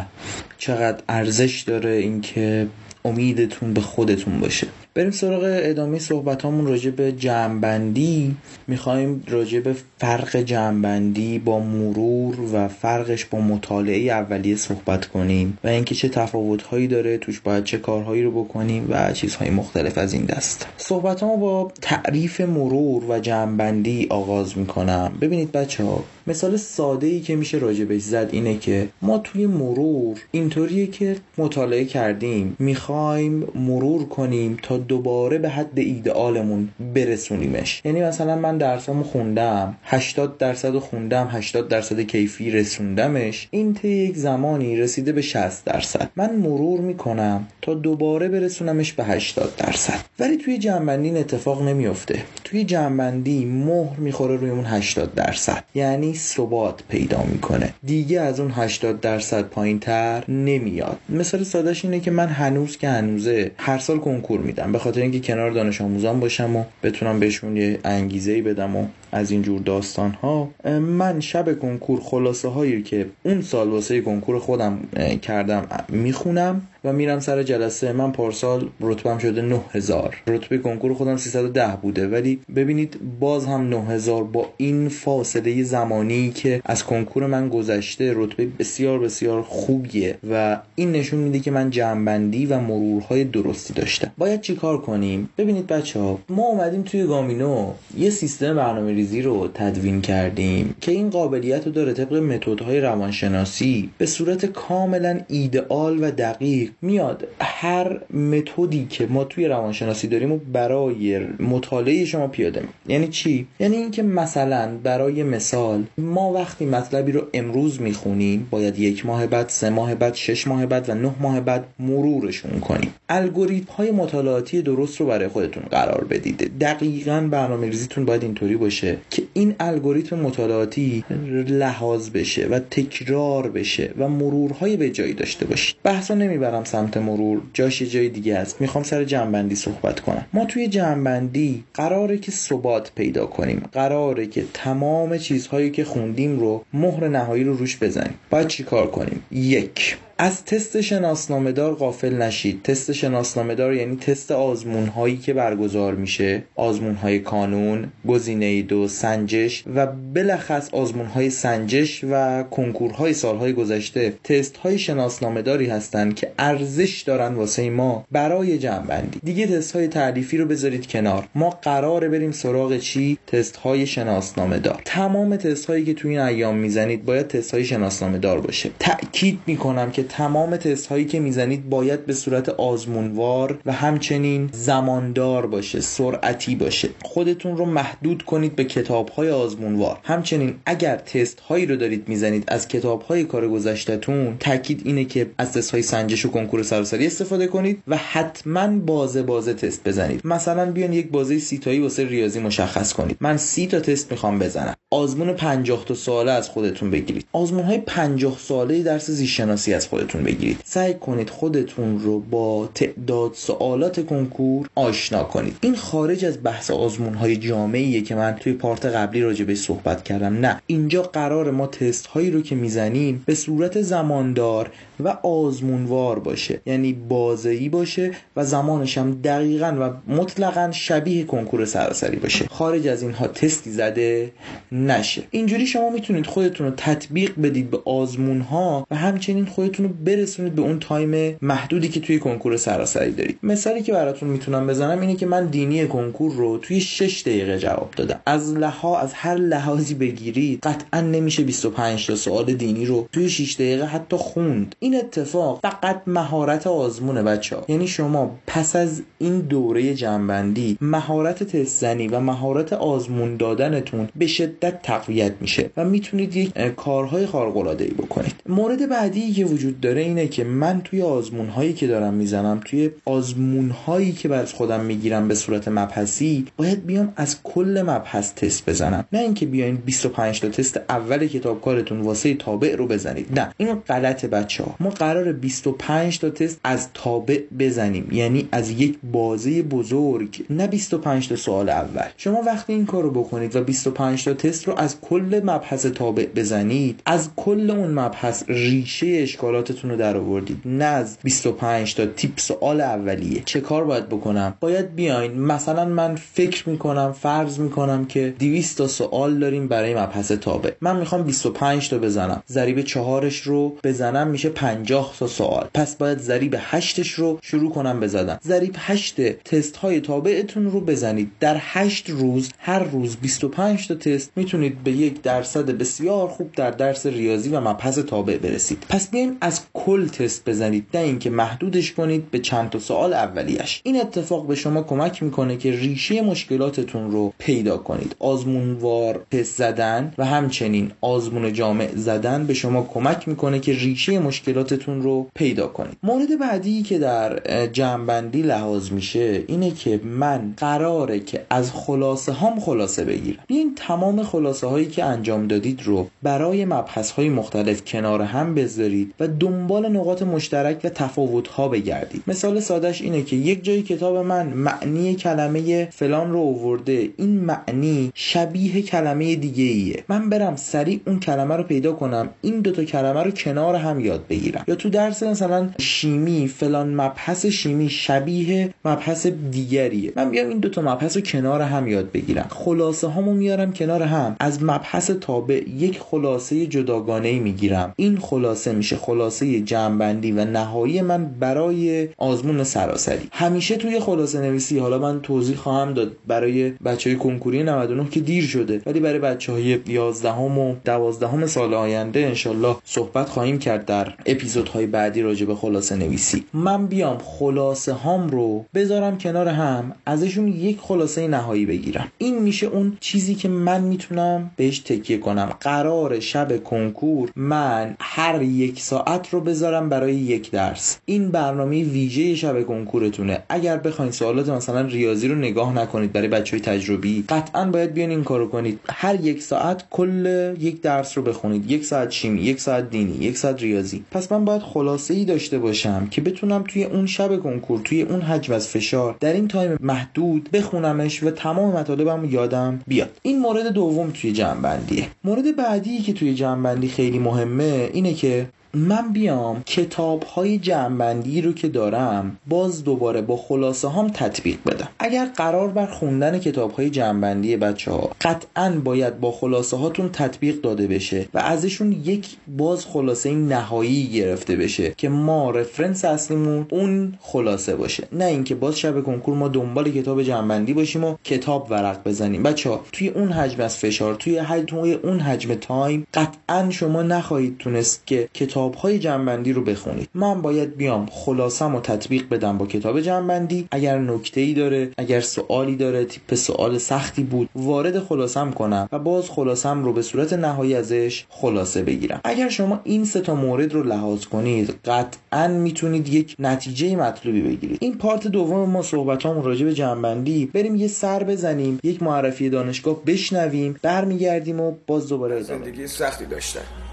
چقدر ارزش داره اینکه امیدتون به خودتون باشه. بریم سراغ ادامه صحبت همون راجع به جمعبندی. می‌خوایم راجع به فرق جمعبندی با مرور و فرقش با مطالعه اولیه صحبت کنیم و اینکه چه تفاوتهایی داره توش باید چه کارهایی رو بکنیم و چیزهای مختلف از این دست. صحبت با تعریف مرور و جمعبندی آغاز می‌کنم. ببینید بچه ها مثال ساده ای که میشه راجبش زد اینه که ما توی مرور اینطوریه که مطالعه کردیم. می‌خوایم مرور کنیم تا دوباره به حد ایدئالمون برسونیمش. یعنی مثلا من درسامو خوندم 80 درصد خوندم 80 درصد کیفی رسوندمش این طی یک زمانی رسیده به 60 درصد. من مرور می‌کنم تا دوباره برسونمش به 80 درصد. ولی توی جنبندی این اتفاق نمیافته. توی جنبندی مهر می‌خوره روی اون 80 درصد. یعنی ثبات پیدا می‌کنه. دیگه از اون 80 درصد پایین تر نمیاد. مثال سادهش اینه که من هنوز که هنوزه هر سال کنکور میدم. به خاطر اینکه کنار دانش آموزان باشم و بتونم بهشون یه انگیزه ای بدم و از این جور داستان ها من شب کنکور خلاصه هایی که اون سال واسه کنکور خودم کردم می‌خونم و میرم سر جلسه. من پارسال رتبم شده 9000 رتبه کنکور خودم 310 بوده. ولی ببینید باز هم 9000 با این فاصله زمانی که از کنکور من گذشته رتبه بسیار بسیار خوبیه و این نشون میده که من جنبندی و مرورهای درستی داشتم. باید چیکار کنیم؟ ببینید بچه ها ما اومدیم توی گامینو یه سیستم برنامه ریزی رو تدوین کردیم که این قابلیت رو داره طبق متدهای روانشناسی به صورت کاملا ایدئال و دقیق میاد. هر متدی که ما توی روانشناسی داریم و برای مطالعه شما پیاده می. یعنی چی؟ یعنی اینکه مثلا برای مثال ما وقتی مطلبی رو امروز می‌خونیم باید یک ماه بعد سه ماه بعد شش ماه بعد و نه ماه بعد مرورشون کنیم. الگوریتم های مطالعاتی درست رو برای خودتون قرار بدید. دقیقا برنامه ریزیتون باید اینطوری باشه. که این الگوریتم مطالعاتی لحاظ بشه و تکرار بشه و مرورهای به جایی داشته باشید بحثا نمی‌برم سمت مرور جاش جای دیگه است. می‌خوام سر جنبندی صحبت کنم. ما توی جنبندی قراره که ثبات پیدا کنیم. قراره که تمام چیزهایی که خوندیم رو مهر نهایی رو روش بزنیم. باید چیکار کنیم؟ یک. از تست شناسنامه دار غافل نشید. تست شناسنامه دار یعنی تست آزمون هایی که برگزار میشه. آزمون های کانون گزینه دو سنجش و بلخص آزمون های سنجش و کنکورهای سالهای گذشته تست های شناسنامه داری هستند که ارزش دارن واسه ما برای جنبندی دیگه تست های تعریفی رو بذارید کنار. ما قراره بریم سراغ چی؟ تست های شناسنامه دار تمام تست هایی که تو این ایام می‌زنید باید تست های شناسنامه دار باشه. تاکید می‌کنم که تمام تست هایی که می‌زنید باید به صورت آزمونوار و همچنین زماندار باشه سرعتی باشه. خودتون رو محدود کنید به کتاب های آزمونوار. همچنین اگر تست هایی رو دارید می‌زنید از کتاب های کار گذشتهتون تاکید اینه که از تست های سنجش و کنکور سراسری استفاده کنید و حتما بازه بازه تست بزنید. مثلا بیان یک بازه سی تایی واسه ریاضی مشخص کنید. من سی تا تست می‌خوام بزنم. آزمون 50 تا ساله از خودتون بگیرید. آزمون های 50 ساله درس زیست شناسی از خودتون بگیرید. سعی کنید خودتون رو با تعداد سوالات کنکور آشنا کنید. این خارج از بحث آزمون های جامعیه که من توی part قبلی راجع به صحبت کردم. نه اینجا قرار ما تست هایی رو که می‌زنیم به صورت زماندار و آزمونوار باشه. یعنی بازه‌ای باشه و زمانش هم دقیقا و مطلقا شبیه کنکور سراسری باشه. خارج از اینها تستی زده نشه. اینجوری شما می‌تونید خودتون رو تطبیق بدید به آزمون ها و همچنین خودتون رو برسونید به اون time محدودی که توی کنکور سراسری دارید مثالی که براتون می‌تونم بزنم اینه که من دینی کنکور رو توی 6 دقیقه جواب دادم. از لحاظ از هر لحاظی بگیرید قطعا نمیشه 25 تا سوال دینی رو توی 6 دقیقه حتی خوند. این اتفاق فقط مهارت آزمون بچه ها یعنی شما پس از این دوره جنبندی مهارت تست زنی و مهارت آزمون دادنتون به شدت تقویت میشه و می‌تونید یک کارهای خارق العاده ای بکنید. مورد بعدی که وجود داره اینه که من توی آزمون هایی که دارم می‌زنم توی آزمون هایی که بر خودم می‌گیرم به صورت مبحثی باید بیام از کل مبحث تست بزنم. نه اینکه بیاین 25 تا تست اول کتاب کارتون واسه تابع رو بزنید. نه این غلط بچه ها ما قرار 25 تا تست از تابع بزنیم. یعنی از یک بازه بزرگ نه 25 تا سوال اول. شما وقتی این کارو بکنید و 25 تا تست رو از کل مبحث تابع بزنید از کل اون مبحث ریشه اشکالاتتون رو در آوردید نه از 25 تا تیپ سوال اولیه. چه کار باید بکنم؟ باید بیاین. مثلا من فکر می‌کنم فرض می‌کنم که 200 تا سوال داریم برای مبحث تابع من می‌خوام 25 تا بزنم. ضریب چهارش رو بزنم میشه 50 تا سوال. پس باید ضریب 8 رو شروع کنم بزدن. ضریب 8 تست های تابعتون رو بزنید. در 8 روز هر روز 25 تا تست می‌تونید به یک درصد بسیار خوب در درس ریاضی و مبحث تابع برسید. پس بیایم از کل تست بزنید نه اینکه محدودش کنید به چند تا سوال اولیش. این اتفاق به شما کمک می‌کنه که ریشه مشکلاتتون رو پیدا کنید. آزمونوار تست زدن و همچنین آزمون جامع زدن به شما کمک می‌کنه که ریشه مشکلاتتون رو پیدا کنید. مورد بعدی که در جنبندی لحاظ میشه اینه که من قراره که از خلاصه هم خلاصه بگیرم. این تمام خلاصه هایی که انجام دادید رو برای مبحث های مختلف کنار هم بذارید و دنبال نقاط مشترک و تفاوت ها بگردید. مثال سادهش اینه که یک جای کتاب من معنی کلمه فلان رو آورده. این معنی شبیه کلمه دیگه ایه من برم سریع اون کلمه رو پیدا کنم. این دوتا کلمه رو کنار هم یاد بگیرم. یا تو درس مثلا شیمی فلان مبحث شیمی شبیه مبحث دیگریه. من بیام این دوتا مبحث رو کنار هم یاد بگیرم. خلاصه هامو میارم کنار هم. از مبحث تابع یک خلاصه جداگانه می‌گیرم. این خلاصه میشه. خلاصه جمعبندی و نهایی من برای آزمون سراسری. همیشه توی خلاصه نویسی حالا من توضیح خواهم داد برای بچه های کنکوری 99 که دیر شده ولی برای بچه های 11 هم و 12 هم سال آینده انشالله صحبت خواهیم کرد در اپیزودهای بعدی راجع به خلاصه نویسی. من بیام خلاصه هام رو بذارم کنار هم ازشون یک خلاصه نهایی بگیرم. این میشه اون چیزی که من می‌تونم بهش تکیه کنم. قرار شب کنکور من هر یک ساعت رو بذارم برای یک درس. این برنامه ویژه شب کنکورتونه. اگر بخواید سوالات مثلا ریاضی رو نگاه نکنید برای بچه های تجربی قطعا باید بیان این کارو کنید. هر یک ساعت کل یک درس رو بخونید. یک ساعت شیمی یک ساعت دینی یک ساعت ریاضی. پس من باید خلاصه ای داشته باشم که بتونم توی اون شب کنکور توی اون حجم از فشار در این تایم محدود بخونمش و تمام مطالبم یادم بیاد. این مورد دوم توی جنبندیه مورد بعدی که توی جنبندی خیلی مهمه اینه که من بیام کتاب های جمعبندی رو که دارم باز دوباره با خلاصه هم تطبیق بدم. اگر قرار بر خوندن کتاب های جمعبندی بچه ها قطعا باید با خلاصه هاتون تطبیق داده بشه و ازشون یک باز خلاصه نهایی گرفته بشه که ما reference اصلیمون اون خلاصه باشه. نه اینکه باز شب کنکور ما دنبال کتاب جمعبندی باشیم و کتاب ورق بزنیم. بچه ها توی اون حجم از فشار توی حجم اون حجم time قطعا شما نخواهید تونست که کتاب کتاب های جمعبندی رو بخونید. من باید بیام خلاصم و تطبیق بدم با کتاب جمعبندی. اگر نکته ای داره اگر سوالی داره تیپ سوال سختی بود وارد خلاصم کنم و باز خلاصم رو به صورت نهایی ازش خلاصه بگیرم. اگر شما این سه تا مورد رو لحاظ کنید قطعا می‌تونید یک نتیجه مطلوبی بگیرید. این پارت دوم ما صحبتامون راجع به جنبندی. بریم یه سر بزنیم یک معرفی دانشگاه بشنویم برمیگردیم و باز دوباره زندگی سختی داشتن.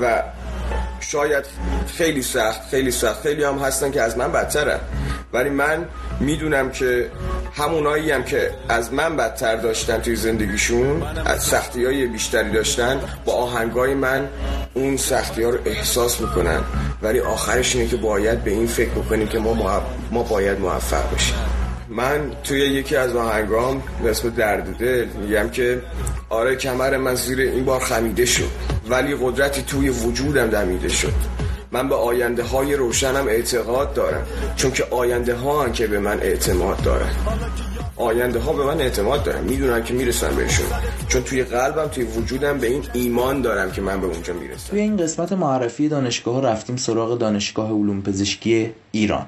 و شاید خیلی سخت خیلی سخت. خیلی هم هستن که از من بدترن. ولی من می‌دونم که همونایی هم که از من بدتر داشتن توی زندگیشون از سختی های بیشتری داشتن با آهنگای من اون سختی ها رو احساس می‌کنن. ولی آخرش اینه که باید به این فکر بکنیم که ما, ما باید موفق باشیم من توی یکی از آهنگام به اسم درد دل میگم که آره کمر من زیر این بار خمیده شد ولی قدرتی توی وجودم دمیده شد. من به آینده های روشنم اعتقاد دارم چون که آینده ها که به من اعتماد دارن. آینده ها به من اعتماد دارن می‌دونن که می‌رسن بهشون. چون توی قلبم توی وجودم به این ایمان دارم که من به اونجا می‌رسم. توی این قسمت معرفی دانشگاه رفتیم سراغ دانشگاه علوم پزشکی ایران.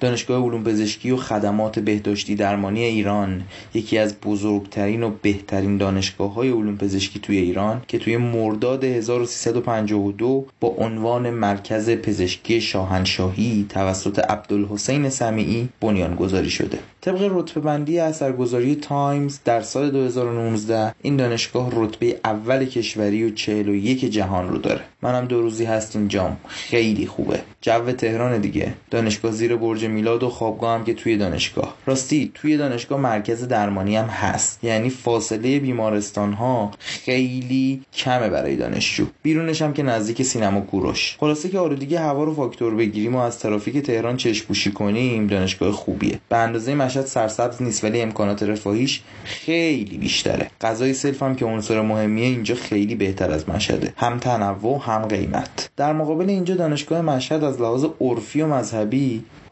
دانشگاه علوم پزشکی و خدمات بهداشتی درمانی ایران یکی از بزرگترین و بهترین دانشگاه های علوم پزشکی توی ایران که توی مرداد 1352 با عنوان مرکز پزشکی شاهنشاهی توسط عبدالحسین سمیعی بنیان گذاری شده. طبق رتبه بندی اثرگذاری تایمز در سال 2019 این دانشگاه رتبه اول کشوری و 41 جهان رو داره. منم دو روزی هست اینجام خیلی خوبه. جو تهران دیگه. دانشگاه زیر برج میلاد و خوابگاه هم که توی دانشگاه. راستی توی دانشگاه مرکز درمانی هم هست. یعنی فاصله بیمارستان ها خیلی کمه برای دانشجو. بیرونش هم که نزدیک سینما کوروش. خلاصه که آلودگی هوا رو فاکتور بگیریم و از ترافیک تهران چشمپوشی کنیم دانشگاه خوبیه. به اندازه مشهد سرسبز نیست ولی امکانات رفاهیش خیلی بیشتره. غذای سلف هم که عنصر مهمیه اینجا خیلی بهتر از مشهده. هم تنوع هم قیمت. در مقابل اینجا دانشگاه مشهد از لحاظ عرفی و مذهبی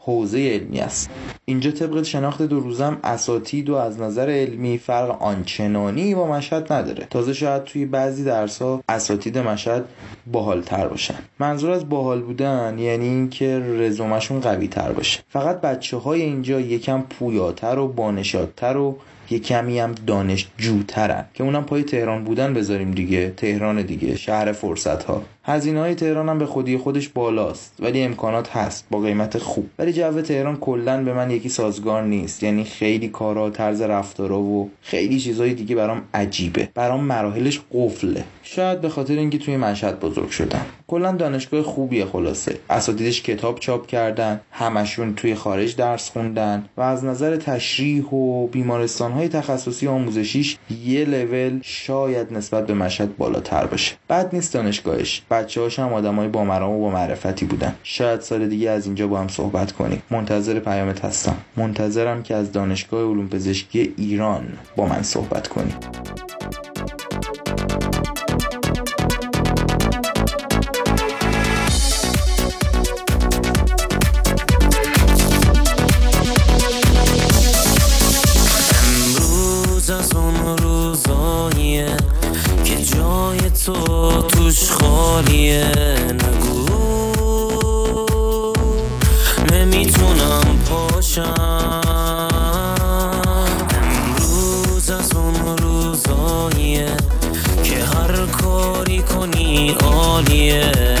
حوزه علمی است. اینجا طبق شناخت دو روزم اساتید و از نظر علمی فرق آنچنانی با مشهد نداره. تازه شاید توی بعضی درسها اساتید مشهد باحالتر باشن. منظور از باحال بودن یعنی اینکه رزومشون قوی تر باشه. فقط بچه های اینجا یکم پویاتر و بانشادتر و یه کمی هم دانشجوترن. که اونم پای تهران بودن بذاریم دیگه. تهران دیگه. شهر فرصت ها هزینه های تهران هم به خودی خودش بالاست ولی امکانات هست با قیمت خوب. ولی جو تهران کلا به من یکی سازگار نیست یعنی خیلی کارا طرز رفتارا و خیلی چیزهای دیگه برام عجیبه. برام مراحلش قفله. شاید به خاطر اینکه توی مشهد بزرگ شدم. کلا دانشگاه خوبیه خلاصه. اساتیدش کتاب چاپ کردن همشون توی خارج درس خوندن و از نظر تشریح و بیمارستان های تخصصی آموزشیش یه لول شاید نسبت به مشهد بالاتر باشه. بد نیست دانشگاهش. بچه هاش هم آدمای با مرام و با معرفتی بودن. شاید سال دیگه از اینجا با هم صحبت کنیم. منتظر پیامت هستم. منتظرم که از دانشگاه علوم پزشکی ایران با من صحبت کنیم تو توش خالیه نگو. نمی‌تونم پاشم. امروز از اون روزاییه که هر کاری کنی عالیه.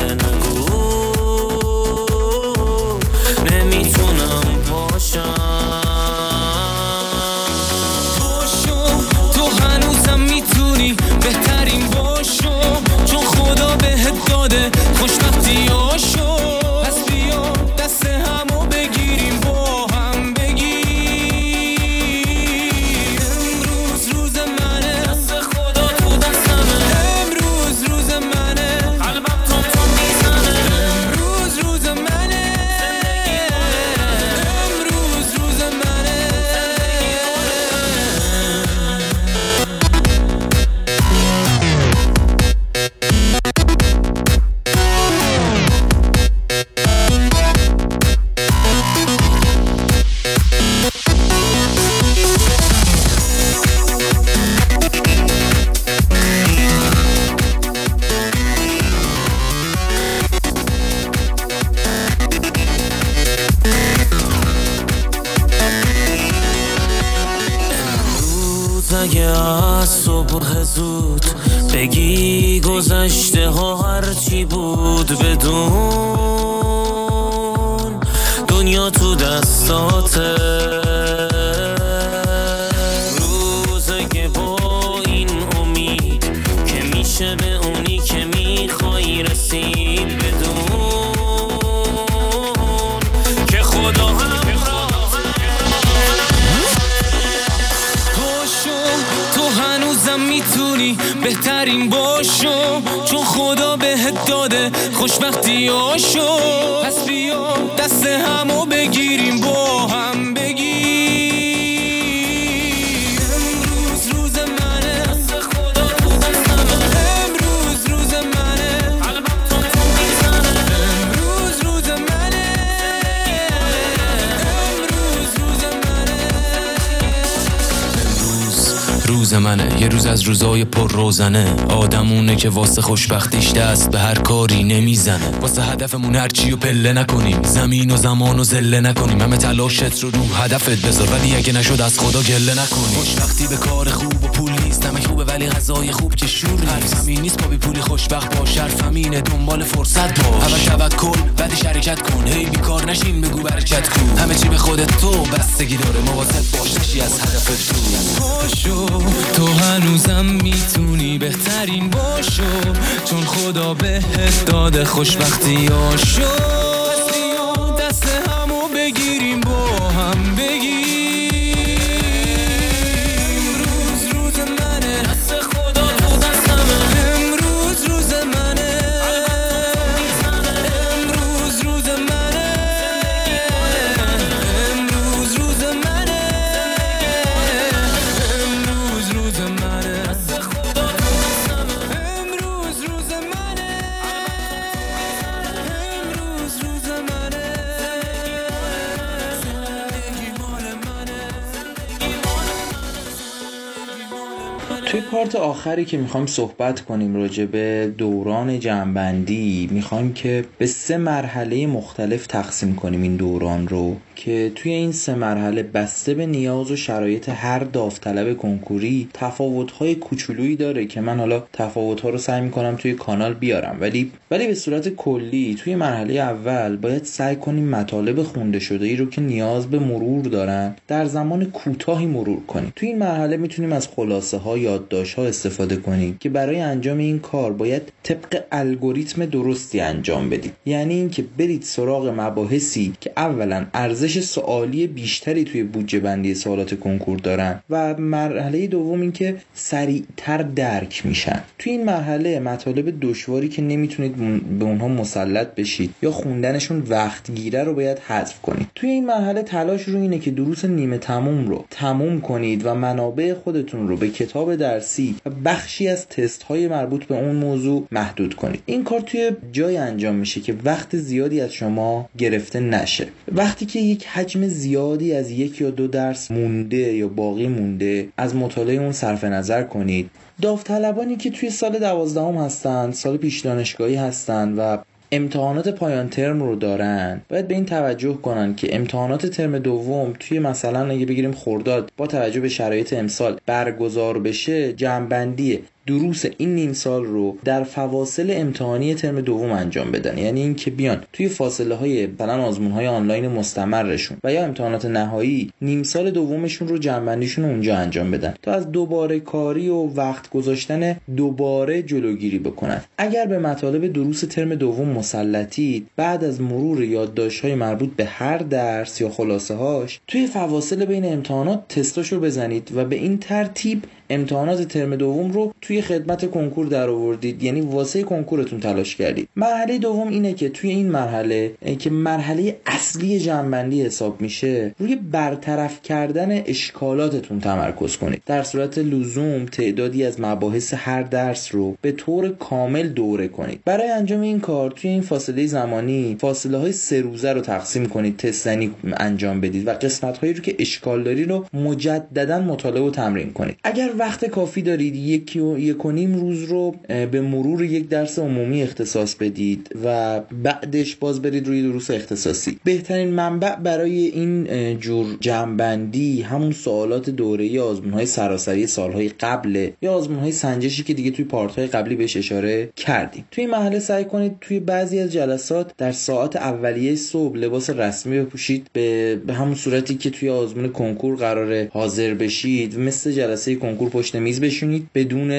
منه. یه روز از روزای پر روزنه. آدمونه که واسه خوشبختیش دست به هر کاری نمی‌زنه. واسه هدفمون هرچی و پله نکنیم. زمین و زمان و زله نکنیم. همه تلاشت رو رو هدفت بذار. ولی اگه نشد از خدا گله نکنیم. خوشبختی به کار خوب و پول نیست. همه خوبه ولی غذای خوب که شور نیست. همین نیست. با بی پولی خوشبخت باش. شرف همینه. دنبال فرصت باش. اول توکل بعد شرکت کن. هی بیکار نشین. بگو برکت کن همه چی به خودت تو بستگی داره. مواظب باش. از هدفت دور. تو هنوزم می‌تونی بهترین باشو چون خدا بهت داده خوشبختی آشو پارت آخری که می‌خوایم صحبت کنیم راجع به دوران جنبندی می‌خوایم که به سه مرحله مختلف تقسیم کنیم این دوران رو. که توی این سه مرحله بسته به نیاز و شرایط هر داوطلب کنکوری تفاوت‌های کوچولویی داره که من حالا تفاوت‌ها رو سعی می‌کنم توی کانال بیارم. ولی ولی به صورت کلی توی مرحله اول باید سعی کنیم مطالب خونده شده ای رو که نیاز به مرور دارن در زمان کوتاهی مرور کنیم. توی این مرحله می‌تونیم از خلاصه ها یادداشت ها استفاده کنیم که برای انجام این کار باید طبق الگوریتم درستی انجام بدید یعنی اینکه برید سراغ مباحثی که اولا ارزش سوالی بیشتری توی بودجه بندی سوالات کنکور دارن و مرحله دوم اینکه سریعتر درک میشن. توی این مرحله مطالب دشواری که نمی‌تونید به اونها مسلط بشید یا خوندنشون وقت گیره رو باید حذف کنید. توی این مرحله تلاش رو اینه که دروس نیمه تموم رو تموم کنید و منابع خودتون رو به کتاب درسی و بخشی از تست های مربوط به اون موضوع محدود کنید. این کار توی جای انجام میشه که وقت زیادی از شما گرفته نشه. وقتی که یک حجم زیادی از یک یا دو درس مونده یا باقی مونده. از مطالعه اون صرف نظر کنید. داوطلبانی که توی سال دوازدهم هستن سال پیش دانشگاهی هستن و امتحانات پایان ترم رو دارن باید به این توجه کنن که امتحانات ترم دوم توی مثلا اگه بگیریم خورداد با توجه به شرایط امسال برگزار بشه جمعبندی دروس این نیم سال رو در فواصل امتحانی ترم دوم انجام بدن. یعنی اینکه بیان توی فاصله های مثلا آزمون های آنلاین مستمرشون و یا امتحانات نهایی نیم سال دومشون رو جنبندیشون اونجا انجام بدن تا از دوباره کاری و وقت گذاشتن دوباره جلوگیری بکنن. اگر به مطالب دروس ترم دوم مسلطید بعد از مرور یادداشت های مربوط به هر درس یا خلاصه هاش توی فواصل بین امتحانات تستاشو بزنید و به این ترتیب امتحانات ترم دوم رو توی خدمت کنکور در آوردید. یعنی واسه کنکورتون تلاش کردید. مرحله دوم اینه که توی این مرحله که مرحله اصلی جنبندی حساب میشه روی برطرف کردن اشکالاتتون تمرکز کنید. در صورت لزوم تعدادی از مباحث هر درس رو به طور کامل دوره کنید. برای انجام این کار توی این فاصله زمانی فاصله های سه روزه رو تقسیم کنید تستنی انجام بدید و قسمت هایی رو که اشکال داری رو مجددا مطالعه و تمرین کنید. اگر وقت کافی دارید. یک یک و نیم روز رو به مرور یک درس عمومی اختصاص بدید و بعدش باز برید روی دروس اختصاصی. بهترین منبع برای این جور جمعبندی همون سوالات دوره آزمون های سراسری سالهای قبل یا آزمون های سنجشی که دیگه توی پارت های قبلی بهش اشاره کردیم. توی این مرحله سعی کنید توی بعضی از جلسات در ساعت اولیه صبح لباس رسمی بپوشید. به همون صورتی که توی آزمون کنکور قرار حاضر بشید مثل جلسه کنکور پشت میز بشونید بدون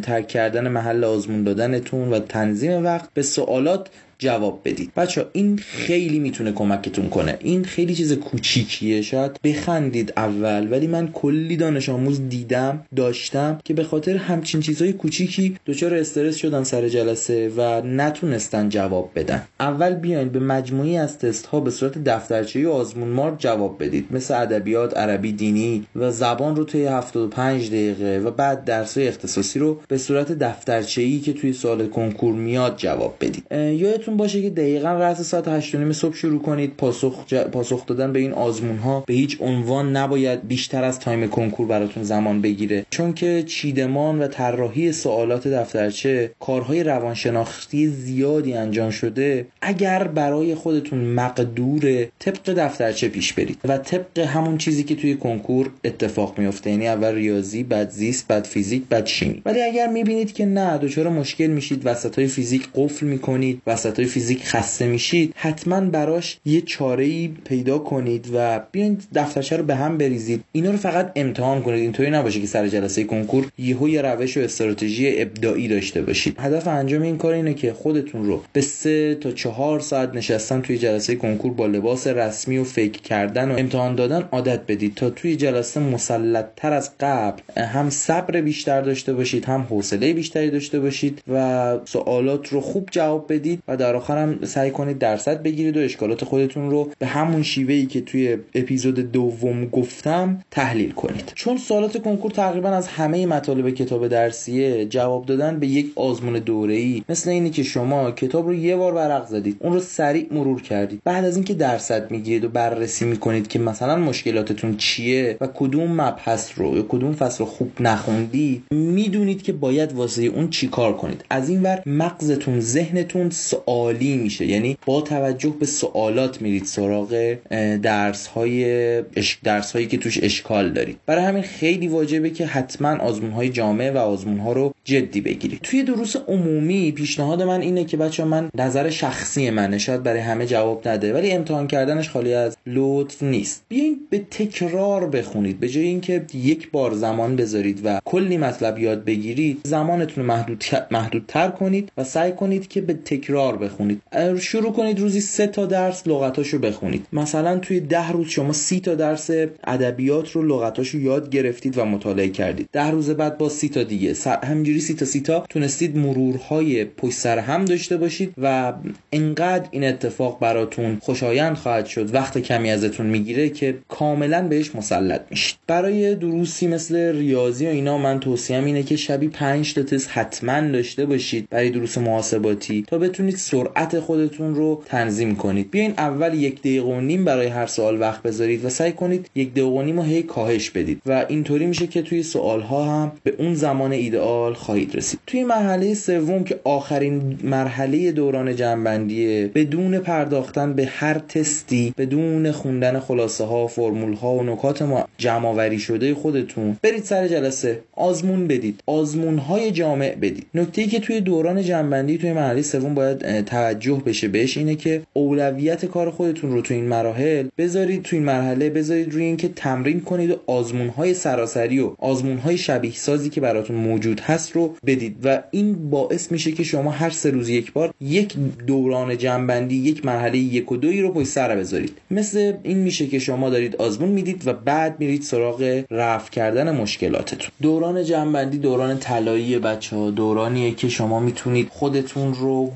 ترک کردن محل آزمون دادنتون و تنظیم وقت به سوالات جواب بدید. بچه این خیلی می‌تونه کمکتون کنه. این خیلی چیز کوچیکیه. شاید بخندید اول ولی من کلی دانش آموز دیدم داشتم که به خاطر همچین چیزهای کوچیکی دچار استرس شدن سر جلسه و نتونستن جواب بدن. اول بیاین به مجموعه‌ای از تست ها به صورت دفترچه‌ای آزمونوار جواب بدید. مثل ادبیات عربی دینی و زبان رو توی 75 دقیقه و بعد درس‌های اختصاصی رو به صورت دفترچه‌ای که توی سال کنکور میاد جواب بدید. یادتون یادتون باشه که دقیقا رأس ساعت 8 نیم صبح شروع کنید. پاسخ, ج... پاسخ دادن به این آزمون ها به هیچ عنوان نباید بیشتر از time کنکور براتون زمان بگیره. چون که چیدمان و طراحی سوالات دفترچه کارهای روانشناختی زیادی انجام شده. اگر برای خودتون مقدور طبق دفترچه پیش برید و طبق همون چیزی که توی کنکور اتفاق میفته یعنی اول ریاضی بعد زیست بعد فیزیک بعد شیمی. ولی اگر می‌بینید که نه دچار مشکل میشید وسط های فیزیک قفل می‌کنید وسط های فیزیک خسته میشید حتما براش یه چاره ای پیدا کنید و بیاین دفترچه رو به هم بریزید. اینا رو فقط امتحان کنید. اینطوری نباشه که سر جلسه کنکور یهو یه روش و استراتژی ابداعی داشته باشید. هدف انجام این کار اینه که خودتون رو به سه تا چهار ساعت نشستن توی جلسه کنکور با لباس رسمی و فکر کردن و امتحان دادن عادت بدید. تا توی جلسه مسلط تر از قبل هم صبر بیشتر داشته باشید هم حوصله بیشتری داشته باشید و سوالات رو خوب جواب بدید و در آخر هم سعی کنید درصد بگیرید و اشکالات خودتون رو به همون شیوه ای که توی اپیزود دوم گفتم تحلیل کنید. چون سوالات کنکور تقریبا از همه مطالب کتاب درسیه جواب دادن به یک آزمون دوره‌ای مثل اینی که شما کتاب رو یه بار ورق زدید اون رو سریع مرور کردید. بعد از اینکه درصد می‌گیرید و بررسی می‌کنید که مثلا مشکلاتتون چیه و کدوم مبحث رو یا کدوم فصل رو خوب نخوندید می‌دونید که باید واسه اون چیکار کنید. از این ور مغزتون ذهنتون سوالی میشه. یعنی با توجه به سوالات میرید سراغ درس های درس هایی که توش اشکال دارید. برای همین خیلی واجبه که حتما آزمون های جامعه و آزمون ها رو جدی بگیرید. توی دروس عمومی پیشنهاد من اینه که بچه من نظر شخصی منه. شاید برای همه جواب نده ولی امتحان کردنش خالی از لطف نیست. بیاین به تکرار بخونید. به جای اینکه یک بار زمان بذارید و کلی مطلب یاد بگیرید زمانتون محدود محدودتر کنید و سعی کنید که به تکرار بخونید شروع کنید روزی سه تا درس لغتاشو بخونید. مثلا توی ده روز شما سی تا درس ادبیات رو لغتاشو یاد گرفتید و مطالعه کردید. ده روز بعد با سی تا دیگه. همینجوری سی تا سی تا تونستید مرورهای پشت سر هم داشته باشید و انقدر این اتفاق براتون خوشایند خواهد شد. وقت کمی ازتون می‌گیره که کاملا بهش مسلط میشید. برای دروسی مثل ریاضی و اینا من توصیم اینه که شبی 5 تا تست حتما داشته باشید برای دروس محاسباتی تا بتونید سرعت خودتون رو تنظیم کنید. بیاین اول یک دقیقه و نیم برای هر سوال وقت بذارید و سعی کنید یک دقیقه و نیم رو هی کاهش بدید. و اینطوری میشه که توی سوال ها هم به اون زمان ایدئال خواهید رسید. توی مرحله سوم که آخرین مرحله دوران جنبندیه بدون پرداختن به هر تستی بدون خوندن خلاصه ها فرمول ها و نکات ما جمع شده خودتون برید سر جلسه. آزمون بدید. آزمون های جامع بدید. نکته که توی دوران جنبندی توی مرحله سوم باید توجه بشه بهش اینه که اولویت کار خودتون رو توی این مراحل بذارید توی این مرحله بذارید روی اینکه تمرین کنید و آزمون های سراسری و آزمون های شبیه سازی که براتون موجود هست رو بدید و این باعث میشه که شما هر سه روز یک بار یک دوران جنبندی یک مرحله یک و دوی رو پشت سر بذارید. مثل این میشه که شما دارید آزمون می‌دید و بعد میرید سراغ رفع کردن مشکلاتتون. دوران جنبندی دوران طلایی بچه ها دورانیه که شما می‌تونید خودتون رو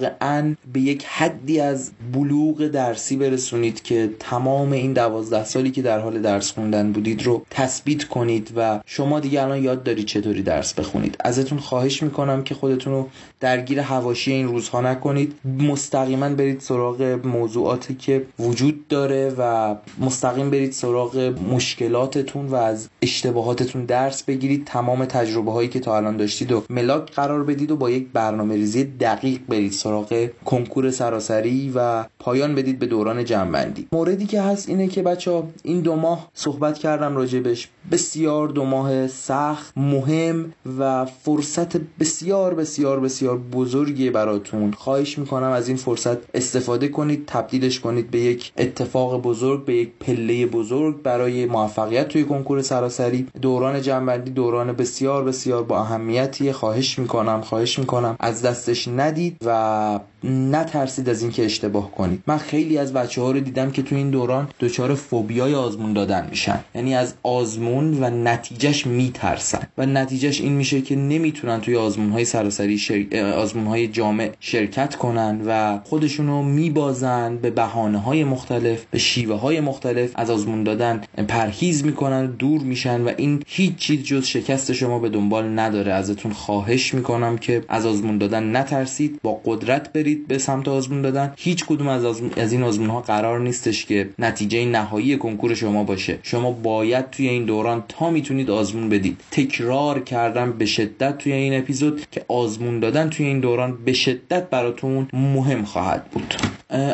واقعا به یک حدی از بلوغ درسی برسونید که تمام این دوازده سالی که در حال درس خوندن بودید رو تثبیت کنید و شما دیگه الان یاد دارید چطوری درس بخونید. ازتون خواهش می‌کنم که خودتون رو درگیر هواشی این روزها نکنید. مستقیما برید سراغ موضوعاتی که وجود داره و مستقیم برید سراغ مشکلاتتون و از اشتباهاتتون درس بگیرید. تمام تجربه هایی که تا الان داشتید و ملاک قرار بدید و با یک برنامه ریزی دقیق برید سراغ کنکور سراسری و پایان بدید به دوران جنبندی موردی که هست اینه که بچه این دو ماه صحبت کردم راجبش. بسیار دو ماه سخت مهم و فرصت بسیار بسیار بسیار بزرگی براتون خواهش می‌کنم. از این فرصت استفاده کنید تبدیلش کنید به یک اتفاق بزرگ به یک پله بزرگ برای موفقیت توی کنکور سراسری. دوران جنبندی دوران بسیار بسیار با اهمیتی خواهش می‌کنم خواهش می‌کنم. از دستش ندید و uh, نترسید از اینکه اشتباه کنید. من خیلی از بچه ها رو دیدم که تو این دوران دچار فوبیای آزمون دادن میشن. یعنی از آزمون و نتیجهش میترسن. و نتیجهش این میشه که نمی‌تونن توی آزمون های سراسری شر... آزمون های جامع شرکت کنن و خودشونو میبازن به بهانه های مختلف به شیوه های مختلف از آزمون دادن پرهیز می‌کنن دور میشن و این هیچ چیز جز شکست شما به دنبال نداره. ازتون خواهش می‌کنم که از آزمون دادن نترسید. با قدرت برید. به سمت آزمون دادن. هیچ کدوم از, از این آزمون ها قرار نیستش که نتیجه نهایی کنکور شما باشه. شما باید توی این دوران تا می‌تونید آزمون بدید. تکرار کردم به شدت توی این اپیزود که آزمون دادن توی این دوران به شدت براتون مهم خواهد بود.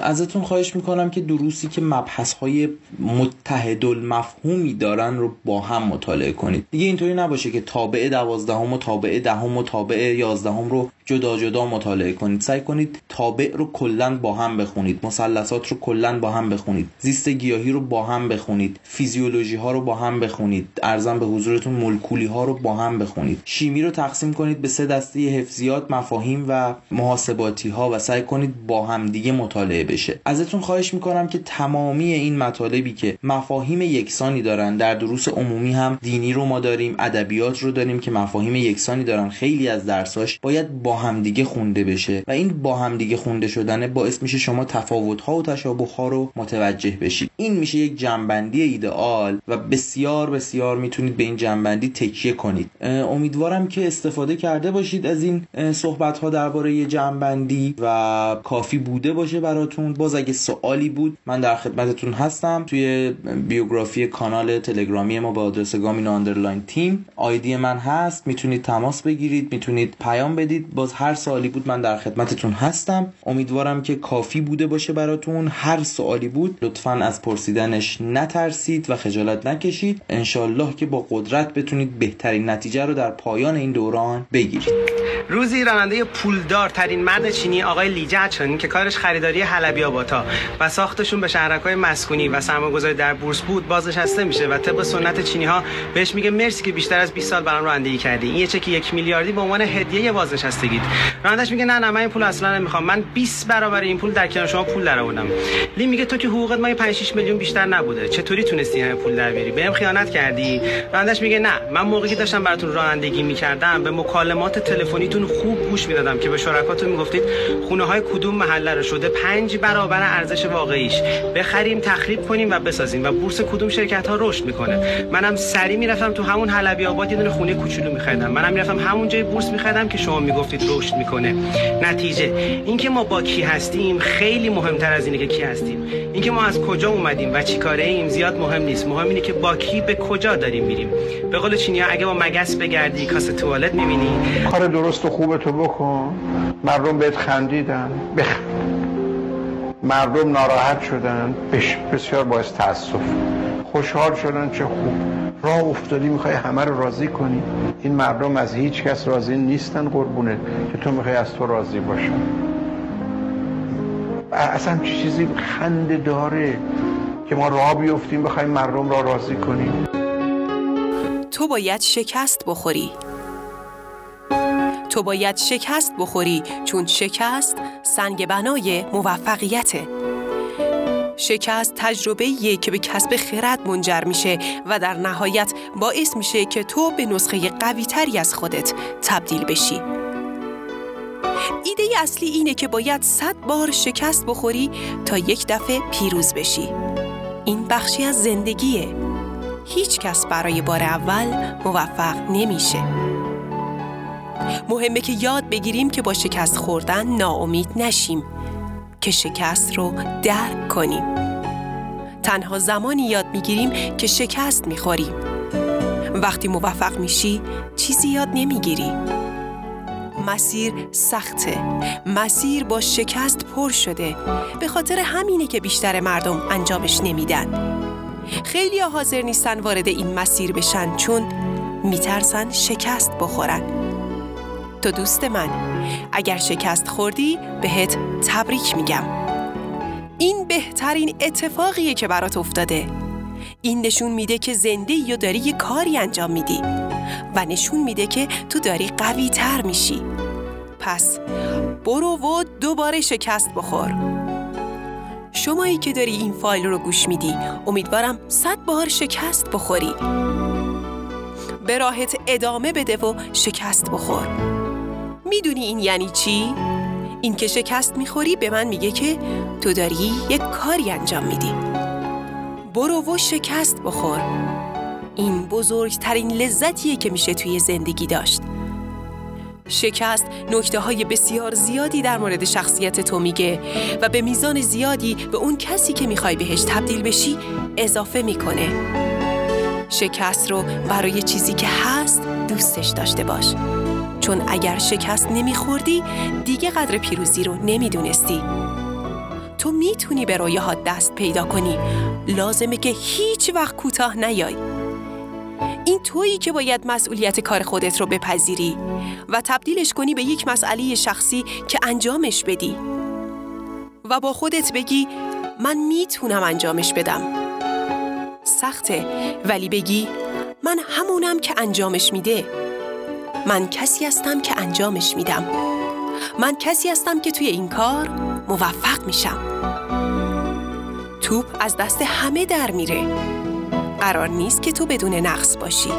ازتون خواهش می‌کنم که دروسی که مبحث های متحد المفهومی دارن رو با هم مطالعه کنید. دیگه اینطوری نباشه که تابع دوازدهم و تابع دهم و تابع یازدهم رو جدا جدا مطالعه کنید. سعی کنید تابع رو کلا با هم بخونید. مثلثات رو کلا با هم بخونید. زیست گیاهی رو با هم بخونید. فیزیولوژی ها رو با هم بخونید. ارزم به حضورتون مولکولی ها رو با هم بخونید. شیمی رو تقسیم کنید به سه دسته حفظیات مفاهیم و محاسباتی ها و سعی کنید با هم دیگه مطالعه بشه. ازتون خواهش می‌کنم که تمامی این مطالبی که مفاهیم یکسانی دارن در دروس عمومی هم دینی رو ما داریم ادبیات رو داریم که مفاهیم یکسانی دارن. خیلی از درساش باید با همدیگه خونده بشه و این با همدیگه خونده شدن باعث میشه شما تفاوت ها و تشابه ها رو متوجه بشید. این میشه یک جمع‌بندی ایدئال و بسیار بسیار می‌تونید به این جمع‌بندی تکیه کنید. امیدوارم که استفاده کرده باشید از این صحبت ها درباره جمع‌بندی و کافی بوده باشه براتون. باز اگه سوالی بود من در خدمتتون هستم. توی بیوگرافی کانال تلگرامی ما با آدرس گامینو underline team آیدی من هست. می‌تونید تماس بگیرید می‌تونید پیام بدید. باز هر سوالی بود من در خدمتتون هستم. امیدوارم که کافی بوده باشه براتون. هر سوالی بود لطفا از پرسیدنش نترسید و خجالت نکشید. انشالله که با قدرت بتونید بهترین نتیجه رو در پایان این دوران بگیرید. روزی راننده پولدار ترین مرد چینی آقای لی جچن که کارش خریداری حلبی آباتا و ساختشون به شهرک‌های مسکونی و سرمایه‌گذاری در بورس بود بازنشسته میشه و طبق سنت چینی ها بهش میگه مرسی که بیشتر از 20 سال برام رانندگی کردی. این یه چک یک میلیاردی به عنوان هدیه بازنشستگیت رانندش میگه نه نه من این پول اصلا نمی‌خوام. من 20 برابر این پول در کنار شما پول درآوردم. لی میگه تو که حقوقت ما 5 6 میلیون بیشتر نبوده. چطوری تونستی همه پول در بیاری؟ بهم خیانت کردی؟ رانندش میگه نه. من موقعی داشتم براتون رانندگی می‌کردم به مکالمات تلفنیتون خوب گوش می‌دادم که به شرکاتون می‌گفتید خونه های کدوم محله رو شده 5 برابر ارزش واقعیش. بخریم تخریب کنیم و بسازیم و بورس کدوم شرکت ها رشد می‌کنه. منم سری می‌رفتم تو همون حلبی آباد یه دونه خونه کوچولو میخریدم. منم می‌رفتم همون جای بورس میخریدم که شما می‌گفتید رشد می‌کنه. نتیجه. اینکه ما با کی هستیم خیلی مهمتر از اینه که کی هستیم. اینکه ما از کجا اومدیم و چی کاره ایم زیاد مهم نیست. مهم اینه که با کی به کجا داریم میریم. به قول چینی ها اگه با مگس بگردی کاسه توالت می‌بینی. کار درست و خوب تو بکن. مردم بهت خندیدن. بخ... مردم ناراحت شدن. بسیار باعث تاسف خوشحال شدن چه خوب. راه افتادی می‌خوای همه رو راضی کنی. این مردم از هیچ کس راضی نیستن قربونه که تو می‌خوای از تو راضی باشن اصلا چیزی خنده داره که ما راه بیفتیم بخوایم مردم را راضی کنیم. تو باید شکست بخوری. تو باید شکست بخوری چون شکست سنگ بنای موفقیته شکست تجربه که به کسب خرد منجر میشه و در نهایت باعث میشه که تو به نسخه قوی تری از خودت تبدیل بشی. ایده اصلی اینه که باید صد بار شکست بخوری تا یک دفعه پیروز بشی. این بخشی از زندگیه. هیچ کس برای بار اول موفق نمیشه. مهمه که یاد بگیریم که با شکست خوردن ناامید نشیم. که شکست رو درک کنیم. تنها زمانی یاد می‌گیریم که شکست می‌خوریم. وقتی موفق میشی چیزی یاد نمی‌گیری. مسیر سخته. مسیر با شکست پر شده. به خاطر همینه که بیشتر مردم انجامش نمیدن. خیلی حاضر نیستن وارد این مسیر بشن چون میترسن شکست بخورن. تو دوست من. اگر شکست خوردی بهت تبریک میگم. این بهترین اتفاقیه که برات افتاده. این نشون میده که زنده یا داری یه کاری انجام میدی. و نشون میده که تو داری قوی تر میشی. پس برو و دوباره شکست بخور. شمایی که داری این فایل رو گوش میدی امیدوارم صد بار شکست بخوری. به راحت ادامه بده و شکست بخور. می‌دونی این یعنی چی؟ این که شکست می‌خوری به من میگه که تو داری یک کاری انجام میدی. برو و شکست بخور. این بزرگترین لذتیه که میشه توی زندگی داشت. شکست نکته های بسیار زیادی در مورد شخصیت تو میگه و به میزان زیادی به اون کسی که می‌خوای بهش تبدیل بشی اضافه می‌کنه. شکست رو برای چیزی که هست دوستش داشته باش. چون اگر شکست نمیخوردی دیگه قدر پیروزی رو نمی‌دونستی. تو می‌تونی به رویاها دست پیدا کنی. لازمه که هیچ وقت کوتاه نیای. این تویی که باید مسئولیت کار خودت رو بپذیری و تبدیلش کنی به یک مسئله شخصی که انجامش بدی. و با خودت بگی من می‌تونم انجامش بدم. سخته ولی بگی من همونم که انجامش میده. من کسی هستم که انجامش میدم. من کسی هستم که توی این کار موفق میشم. توپ از دست همه در میره. قرار نیست که تو بدون نقص باشی.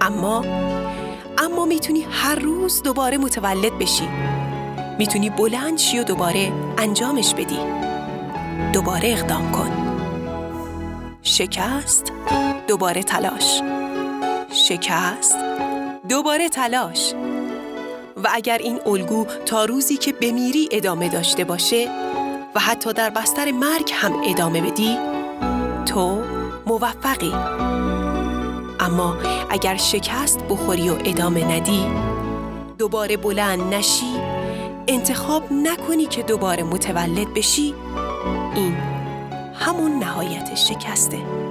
اما اما می‌تونی هر روز دوباره متولد بشی. می‌تونی بلند شی و دوباره انجامش بدی. دوباره اقدام کن. شکست دوباره تلاش. شکست دوباره تلاش. و اگر این الگو تا روزی که بمیری ادامه داشته باشه و حتی در بستر مرگ هم ادامه بدی تو موفقی. اما اگر شکست بخوری و ادامه ندی دوباره بلند نشی انتخاب نکنی که دوباره متولد بشی این همون نهایت شکسته.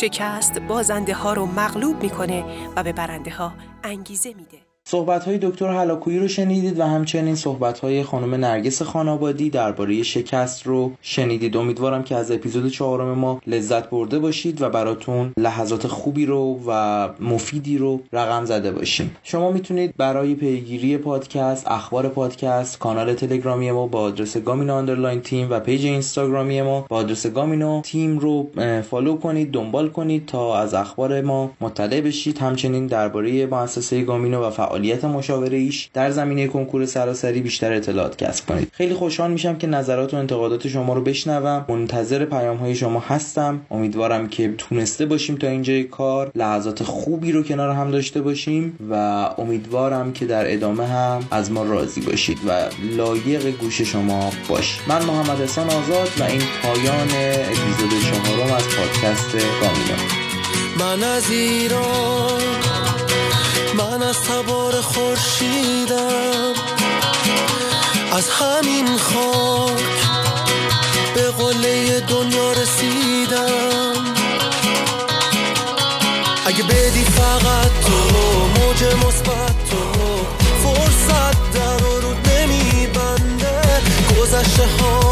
شکست بازنده ها رو مغلوب می‌کنه و به برنده ها انگیزه میده. صحبت های دکتر هلاکویی رو شنیدید و همچنین صحبت های خانم نرگس خانابادی درباره شکست رو شنیدید. امیدوارم که از اپیزود چهارم ما لذت برده باشید و براتون لحظات خوبی رو و مفیدی رو رقم زده باشیم. شما می‌تونید برای پیگیری پادکست اخبار پادکست کانال تلگرامی ما با آدرس گامینو underline team و پیج اینستاگرامی ما با آدرس گامینو تیم رو فالو کنید دنبال کنید تا از اخبار ما مطلع بشید. همچنین درباره مؤسسه گامینو و فعالیت مشاوره ایش در زمینه کنکور سراسری بیشتر اطلاعات کسب کنید. خیلی خوشحال میشم که نظرات و انتقادات شما رو بشنوم. منتظر پیام های شما هستم. امیدوارم که تونسته باشیم تا اینجای کار لحظات خوبی رو کنار هم داشته باشیم و امیدوارم که در ادامه هم از ما راضی باشید و لایق گوش شما باش من محمد حسان آزاد و این پایان اپیزود چهارم از پادکست گامینو من از ایران. من از تبار خورشیدم از همین خاک به قله دنیا رسیدم. اگه بدی فقط تو موج مثبت تو فرصت در و رود نمیبنده. گذشته ها